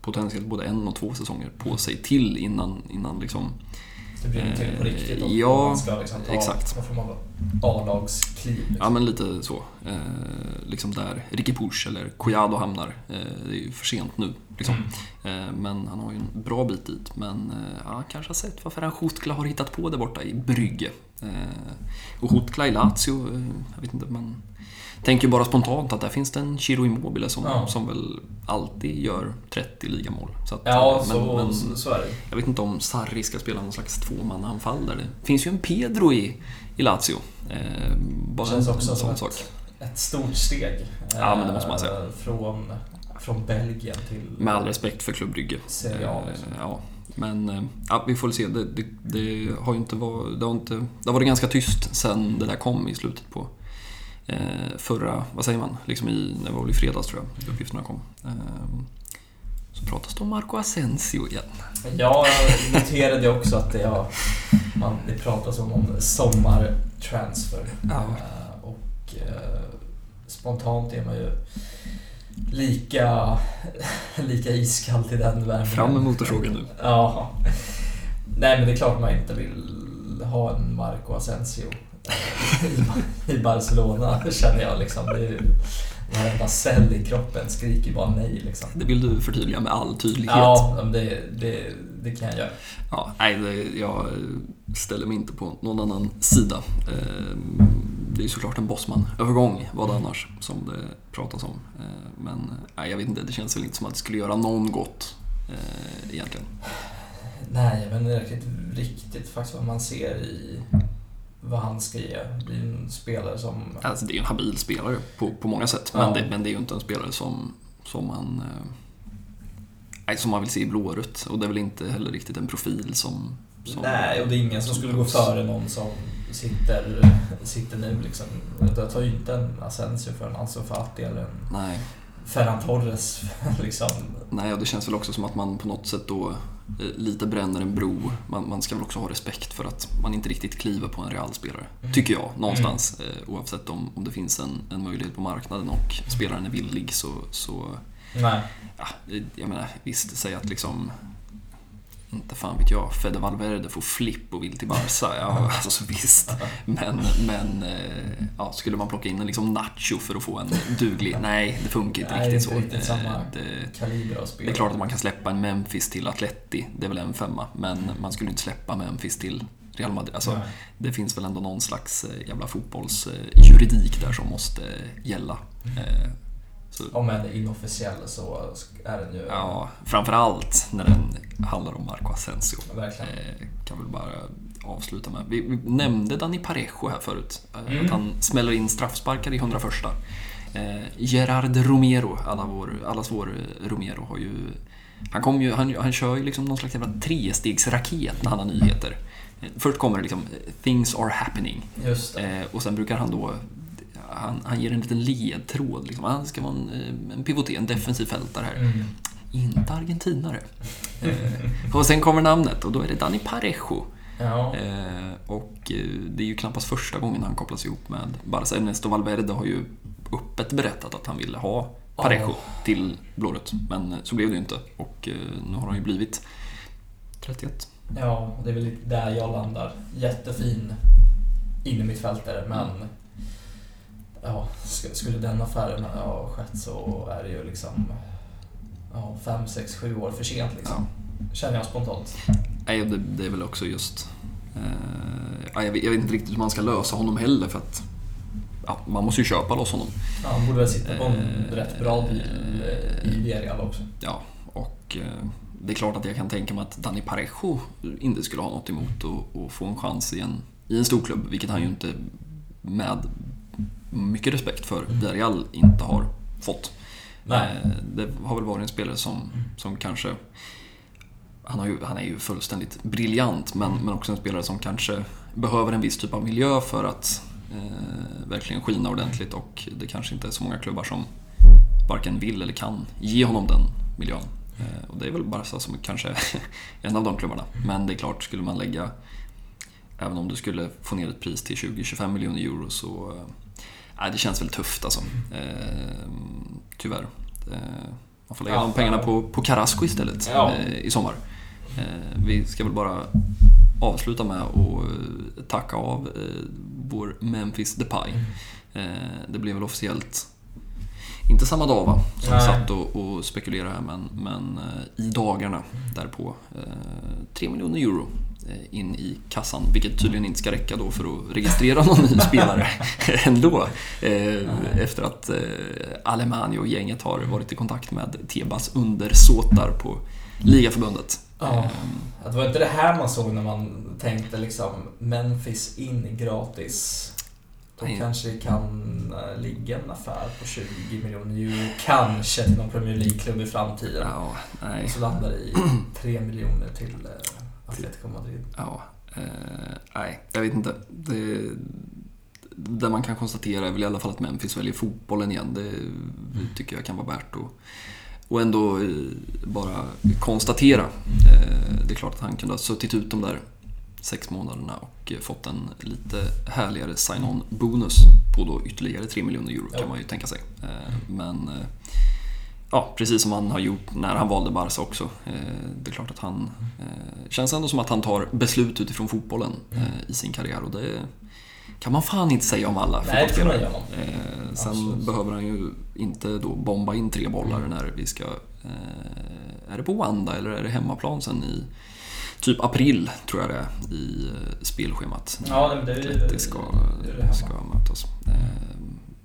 potentiellt både en och två säsonger på sig till innan, innan liksom Det blir till på riktigt. Och ja, man ska liksom ta exakt. någon form av A-lagskliv. Liksom. Ja, men lite så. Eh, liksom där Ricky Push eller Collado hamnar. Eh, det är ju för sent nu. Liksom. Eh, men han har ju en bra bit dit. Men eh, ja, kanske har sett vad Ferran Hutkla har hittat på där borta i Brygge. Eh, och Hutkla i Lazio, jag vet inte, man tänker ju bara spontant att där finns det en Chiro Immobile som, Ja. som väl alltid gör 30 ligamål. Så att, Ja, eh, så, men, så, så är det. jag vet inte om Sarri ska spela någon slags tvåmannaanfall där. Det finns ju en Pedro i, i Lazio. Bara Känns en, också en som ett, sak. ett stort steg. Ja, men det måste man säga. Från, från Belgien till Med all respekt för Club Brygge. A. liksom. Eh, ja. Men eh, ja, vi får väl se. Det, det, det har ju inte varit... Det har, inte, det har varit ganska tyst sen det där kom i slutet på eh, förra... Vad säger man? Liksom i, det var väl i fredags tror jag uppgifterna kom. Eh, så pratas det om Marco Asensio igen. Jag noterade också att det, har, man, det pratas om, om sommartransfer. Ja. Eh, Och eh, spontant är man ju lika, lika iskall till den värmen. Fram med motorsågen nu. Ja. Nej men det är klart man inte vill ha en Marco Asensio i, i Barcelona känner jag liksom. Det är varenda cell i kroppen skriker bara nej liksom. Det vill du förtydliga med all tydlighet. Ja, det, det, det kan jag göra. Ja, nej, det, jag ställer mig inte på någon annan sida. Eh, det är ju såklart en Bosman-övergång, vad det annars, som det pratas om. Eh, men nej, jag vet inte, det känns väl inte som att det skulle göra någon gott eh, egentligen. Nej, men det är riktigt, riktigt faktiskt vad man ser i vad han ska ge. Det är en spelare som... Alltså, det är en habil spelare på, på många sätt, men, Ja. det, men det är ju inte en spelare som, som man eh, nej, som man vill se i blårött. Och det är väl inte heller riktigt en profil som... som Nej, och det är ingen som skulle gå före någon som sitter, sitter nu liksom. Jag tar ju inte en Asensio för en Ansu Fati eller en Nej, Ferran Torres liksom. nej, och det känns väl också som att man på något sätt då eh, lite bränner en bro. Man, man ska väl också ha respekt för att man inte riktigt kliver på en realspelare. Mm. Tycker jag, någonstans. Eh, oavsett om, om det finns en, en möjlighet på marknaden och spelaren är villig så, så Nej. ja, jag menar visst, säg att liksom inte fan vet jag, Fede Valverde får flipp och vill till Barca. Ja, alltså visst. Men, men eh, ja, skulle man plocka in en liksom Nacho för att få en duglig? Nej, det funkar inte Nej, riktigt det så. riktigt Eh, samma det, spel. det är klart att man kan släppa en Memphis till Atleti, det är väl en femma. Men man skulle inte släppa Memphis till Real Madrid. Alltså, Nej. det finns väl ändå någon slags eh, jävla fotbollsjuridik där som måste gälla. Eh, Så, Om än inofficiell så är den ju ja, framförallt när den handlar om Marco Asensio. verkligen. Eh, kan väl bara avsluta med. Vi, vi nämnde Dani Parejo här förut. Eh, Mm. Att han smäller in straffsparkar i 101. Eh, Gerard Romero, alla vår, allas vår Romero, har ju... Han, kom ju, han, han kör ju liksom någon slags jävla trestegsraket när han har nyheter. Först kommer det liksom “Things are happening” eh, och sen brukar han då han, han ger en liten ledtråd. Liksom. Han ska vara en, eh, en pivoté, en defensiv fältare här. Mm. Inte argentinare. Eh, och sen kommer namnet och då är det Dani Parejo. Ja. Eh, och eh, det är ju knappast första gången han kopplas ihop med Barca. Ernesto Valverde har ju öppet berättat att han ville ha Parejo Ja. till blårött. Men så blev det ju inte. Och eh, nu har han ju blivit 31. ja, det är väl där jag landar. Jättefin innermittfältare, men ja, sk- skulle den affären ha skett så är det ju liksom ja, fem, sex, sju år för sent liksom. Känner jag spontant. Nej, det, det är väl också just... Eh, ja, jag, vet, jag vet inte riktigt hur man ska lösa honom heller för att ja, man måste ju köpa loss honom. Ja, han borde väl sitta på en Eh, rätt bra deal eh, i Villarreal också. Ja, och eh, det är klart att jag kan tänka mig att Dani Parejo inte skulle ha något emot att, att få en chans i en, i en storklubb, vilket han ju inte med mycket respekt för Villarreal inte har fått. Nej. Eh, Det har väl varit en spelare som, som kanske... Han, ju, han är ju fullständigt briljant, men, men också en spelare som kanske behöver en viss typ av miljö för att eh, verkligen skina ordentligt och det kanske inte är så många klubbar som varken vill eller kan ge honom den miljön. Eh, och det är väl Barca som kanske är en av de klubbarna. Men det är klart, skulle man lägga, även om du skulle få ner ett pris till 20-25 miljoner euro så eh, nej, det känns väl tufft alltså. Eh, tyvärr. Eh, man får lägga Ja, de pengarna på, på Carrasco istället Ja. eh, i sommar. Vi ska väl bara avsluta med att tacka av vår Memphis Depay. Eh, det blev väl officiellt inte samma dag va? Som vi Nej. satt och, och spekulerade här men, men i dagarna därpå. Eh, 3 miljoner euro in i kassan. Vilket tydligen inte ska räcka då för att registrera någon ny spelare ändå. Eh, efter att eh, Alemani och gänget har varit i kontakt med Tebas undersåtar på ligaförbundet. Ja. Eh, Att det var inte det här man såg när man tänkte liksom Memphis in gratis. Då Nej. kanske det kan eh, ligga en affär på 20 miljoner euro, kanske till någon Premier League-klubb i framtiden. ja, nej. Och så landar det i 3 miljoner till eh, Atletico Madrid. Ja, eh, nej, jag vet inte. Det, det man kan konstatera är väl i alla fall att Memphis väljer fotbollen igen. Det tycker jag kan vara värt att och ändå eh, bara konstatera. Eh, det är klart att han kunde ha suttit ut de där sex månaderna och eh, fått en lite härligare sign-on bonus på då ytterligare 3 miljoner euro kan man ju tänka sig. Eh, Men ja, precis som han har gjort när han valde Barca också. Eh, Det är klart att han eh, känns ändå som att han tar beslut utifrån fotbollen Mm. eh, i sin karriär och det kan man fan inte säga om alla Nej, det får man fotbollsspelare. göra. Sen Absolut. behöver han ju inte då bomba in tre bollar när vi ska är det på Wanda eller är det hemmaplan sen i typ april, tror jag det är, i spelschemat. Ja, men det är ju... Atleti ska, det det ska mötas.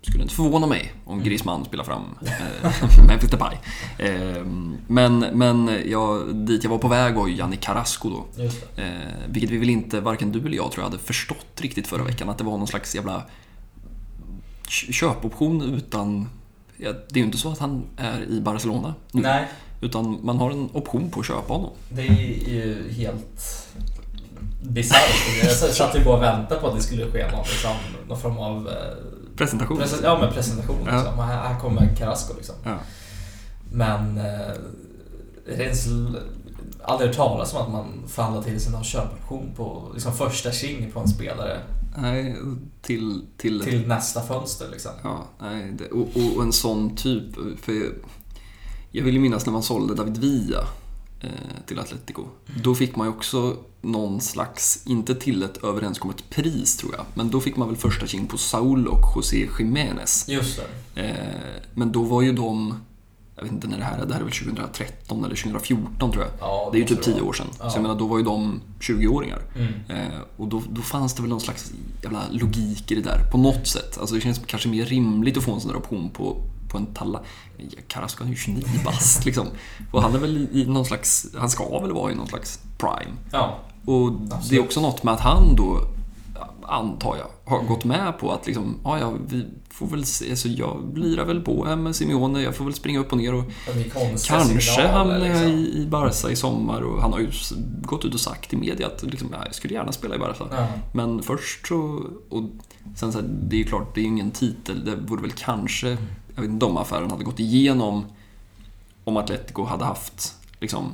Skulle inte förvåna mig om Mm. Griezmann spelar fram eh, Memphis Depay. Eh, men men ja, dit jag var på väg var ju Janni Carrasco då. Eh, vilket vi väl inte, varken du eller jag tror jag hade förstått riktigt förra veckan. Att det var någon slags jävla köpoption utan... Ja, det är ju inte så att han är i Barcelona nu. Nej, Utan man har en option på att köpa honom. det är ju helt bisarrt. Jag satt ju bara och väntade på att det skulle ske någon, liksom, någon form av eh, Presentation. presen- ja, men presentation. Ja. Liksom. Här, här kommer Carrasco liksom. Ja. Men eh, det är så- aldrig hört talas om att man förhandlar till sig någon köpoption på liksom, första tjing på en spelare Nej, till... till, till nästa fönster. Liksom. Ja, nej, det, och, och en sån typ... För jag, jag vill ju minnas när man sålde David Villa eh, till Atletico. Då fick man ju också någon slags, inte till ett överenskommet pris tror jag, men då fick man väl första king på Saul och José Jiménez. Just det. Eh, men då var ju de, jag vet inte när det här är, det här är väl 2013 eller 2014 tror jag. Ja, Det är ju typ det 10 vara. år sedan. Ja. Så jag menar, då var ju de 20-åringar. Mm. Eh, och då, då fanns det väl någon slags jävla logik i det där, på något sätt. Alltså det känns kanske mer rimligt att få en sån där option på, på en talla. Carrasco är ju 29 bast liksom. Och han är väl i, någon slags, han ska väl vara i någon slags prime. Ja, Och det är Absolut. också något med att han då, antar jag, har gått med på att liksom, ja, ja, vi får väl se, så jag lirar väl på här med Simeone, jag får väl springa upp och ner och Kanske hamnar jag liksom. i, i Barca i sommar och han har ju gått ut och sagt i media att liksom, ja, jag skulle gärna spela i Barca. Ja. Men först så... Och sen så här, det är ju klart, det är ju ingen titel. Det vore väl kanske... Jag vet inte om affären hade gått igenom om Atletico hade haft liksom...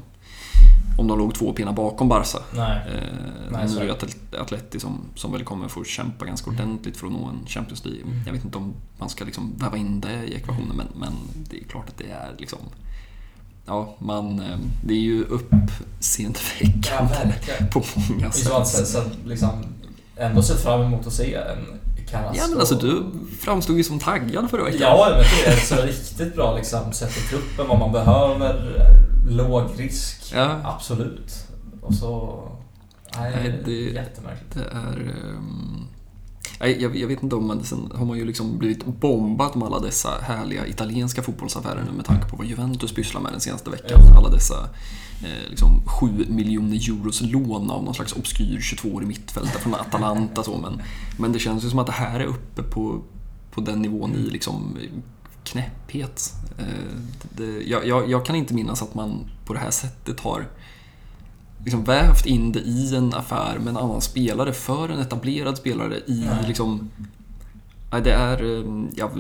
Om de låg två pinnar bakom Barca. Nej. Eh, Nej, nu är det Atlet- Atleti som, som väl kommer få kämpa ganska ordentligt för att nå en Champions League. Mm. Jag vet inte om man ska liksom väva in det i ekvationen men, men det är klart att det är liksom... Ja, man, eh, det är ju Ja, uppseendeväckande verkligen. på många är så att sätt. så, så, liksom, ändå sett fram emot att se en Carrasco. Ja men alltså du framstod ju som taggad förra veckan. Ja, men det är så riktigt bra liksom, sett i truppen, vad man behöver, låg risk. Ja. Absolut. Och så... Nej, Nej, det det- är jättemärkligt. Det är... nej, jag, jag vet inte om man... Sen har man ju liksom blivit bombad med alla dessa härliga italienska fotbollsaffärer nu med tanke på vad Juventus pysslar med den senaste veckan. Alla dessa eh, liksom 7 miljoner euros lån av någon slags obskyr 22-årig mittfältare från Atalanta. Så, men, men det känns ju som att det här är uppe på, på den nivån i liksom knäpphet. Eh, det, jag, jag, jag kan inte minnas att man på det här sättet har liksom vävt in det i en affär med en annan spelare för en etablerad spelare i Nej. liksom... Det är... eh, Jag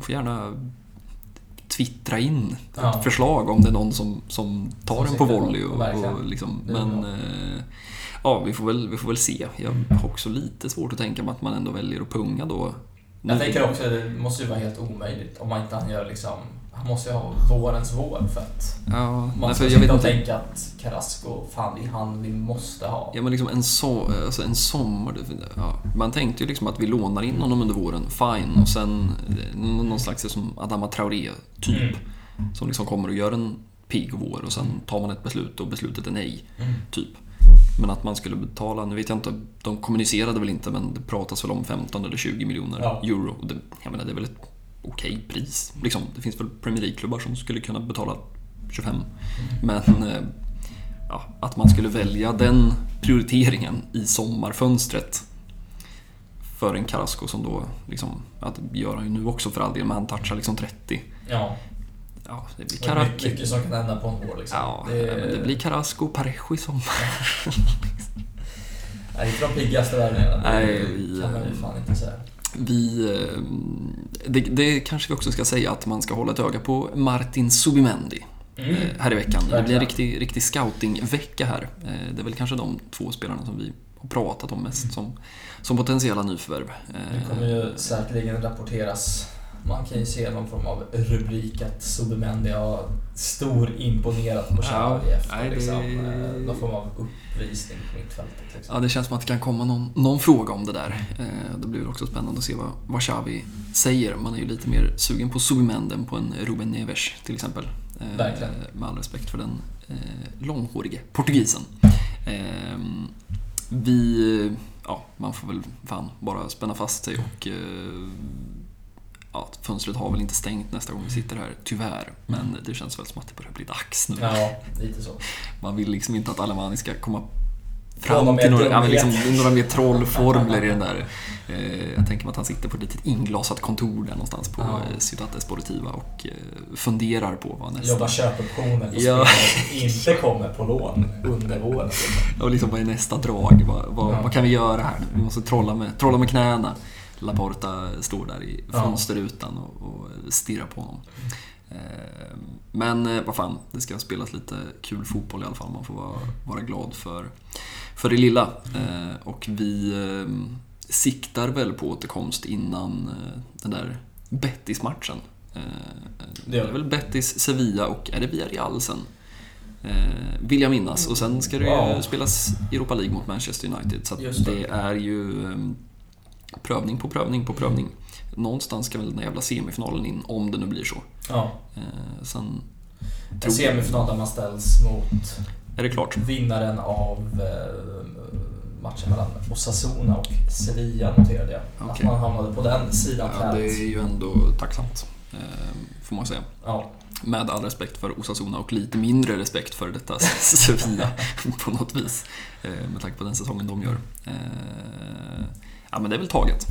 får gärna twittra in Ja. ett förslag om det är någon som, som tar Som den på volley. Och, och liksom, men eh, ja, vi får, väl, vi får väl se. Jag har också lite svårt att tänka mig att man ändå väljer att punga då. Jag tänker också, det måste ju vara helt omöjligt om man inte han gör liksom... Måste ju ha vårens vår för att Ja, man ska sitta och inte. tänka att Carrasco, fan det är han vi måste ha. Ja men liksom en, so alltså en sommar, ja. man tänkte ju liksom att vi lånar in honom under våren, fine. Och sen eh, någon slags som Adama Traoré typ. Mm. Som liksom kommer och gör en pigg vår och sen tar man ett beslut och beslutet är nej. Mm. Typ. Men att man skulle betala, nu vet jag inte, de kommunicerade väl inte men det pratas väl om 15 eller 20 miljoner Ja. euro. Det, jag menar, det är väl ett okej pris. Liksom, det finns väl Premier League-klubbar som skulle kunna betala 25. Men eh, ja, att man skulle välja den prioriteringen i sommarfönstret för en Carrasco som då, liksom, att gör han ju nu också för all del, men han touchar liksom 30. Ja, Ja, det blir är Carrasco. mycket, mycket som kan hända på en vår liksom. Ja, det, men det blir Carrasco och Parejo i sommar. Nej, inte de piggaste värvningarna. Nej, det vi, kan man ju fan inte säga. Vi, eh, det, det kanske vi också ska säga att man ska hålla ett öga på Martin Subimendi Mm. eh, här i veckan. Det blir en riktig, riktig scoutingvecka här. Eh, Det är väl kanske de två spelarna som vi har pratat om mest som, som potentiella nyförvärv. Det kommer ju säkerligen rapporteras. Man kan ju se någon form av rubrik att Subimendi har stor imponerat på Xavi Ja, efter nej, det- liksom, någon form av uppvisning på mittfältet. Liksom. Ja, det känns som att det kan komma någon, någon fråga om det där. Eh, Det blir också spännande att se vad, vad Xavi säger. Man är ju lite mer sugen på Subimendi än på en Ruben Neves till exempel. Eh, Verkligen. Med all respekt för den eh, långhårige portugisen. Eh, vi, ja, man får väl fan bara spänna fast sig och eh, ja, fönstret har väl inte stängt nästa gång vi sitter här, tyvärr. Men det känns väl som att det börjar bli dags nu. Ja, lite så. Man vill liksom inte att Alemani ska komma fram till några, ja, liksom, några mer trollformler i den där. Eh, jag tänker mig att han sitter på ett litet inglasat kontor där någonstans på Ja. ja. Ciudad Esportiva och eh, funderar på vad nästa... Jobba köpoptioner på Ja. spelare som inte kommer på lån under våren. Och liksom, vad är nästa drag? Vad, vad, Ja. vad kan vi göra här? Vi måste trolla med, trolla med knäna. Laporta står där i fönsterrutan och, och stirrar på honom. Eh, Men eh, vad fan, det ska spelas lite kul fotboll i alla fall. Man får vara, vara glad för, för det lilla. Eh, Och vi siktar väl på återkomst innan den där Betis-matchen. Eh, Det är väl Betis, Sevilla och är det Villarreal sen? Vill jag minnas. Och sen ska det ju Ja. spelas Europa League mot Manchester United. Så det. det är ju prövning på prövning på prövning. Någonstans ska väl den jävla semifinalen in, om det nu blir så. Ja, Eh, sen en semifinal där man ställs mot är det klart. vinnaren av eh, matchen mellan Osasuna och Sevilla noterade jag. Att Okej. man hamnade på den sidan Ja, det är ju ändå tacksamt, eh, får man säga. Ja, Med all respekt för Osasuna och lite mindre respekt för detta Sevilla på något vis. Eh, Med tanke på den säsongen de gör. Eh, Ja, men det är väl taget.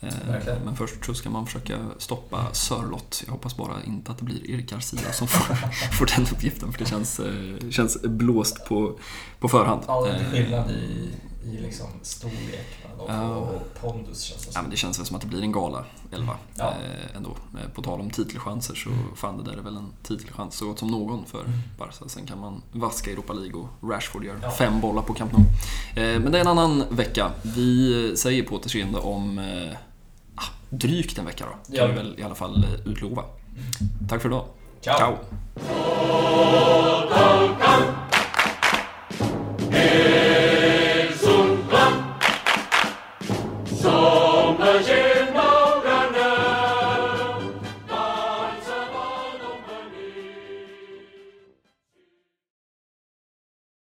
Eh, Verkligen. Men först så ska man försöka stoppa Sörlott. Jag hoppas bara inte att det blir Erik Garcia som får, får den uppgiften, för det känns, eh, känns blåst på, på förhand. ja det är Eh, skillnad i, i liksom storlek dem Ja. och pondus känns det Ja, som. men det känns väl som att det blir en gala 11 Ja. eh, ändå. Eh, På tal om titelchanser så fan det där är väl en titelchans så gott som någon för Barca. Sen kan man vaska Europa League och Rashford gör Ja. fem bollar på Camp Nou. Eh, men det är en annan vecka. Vi säger på återseende om eh, ah, drygt en vecka då. Ja. Kan vi väl i alla fall eh, utlova. Tack för idag. Ciao. Ciao.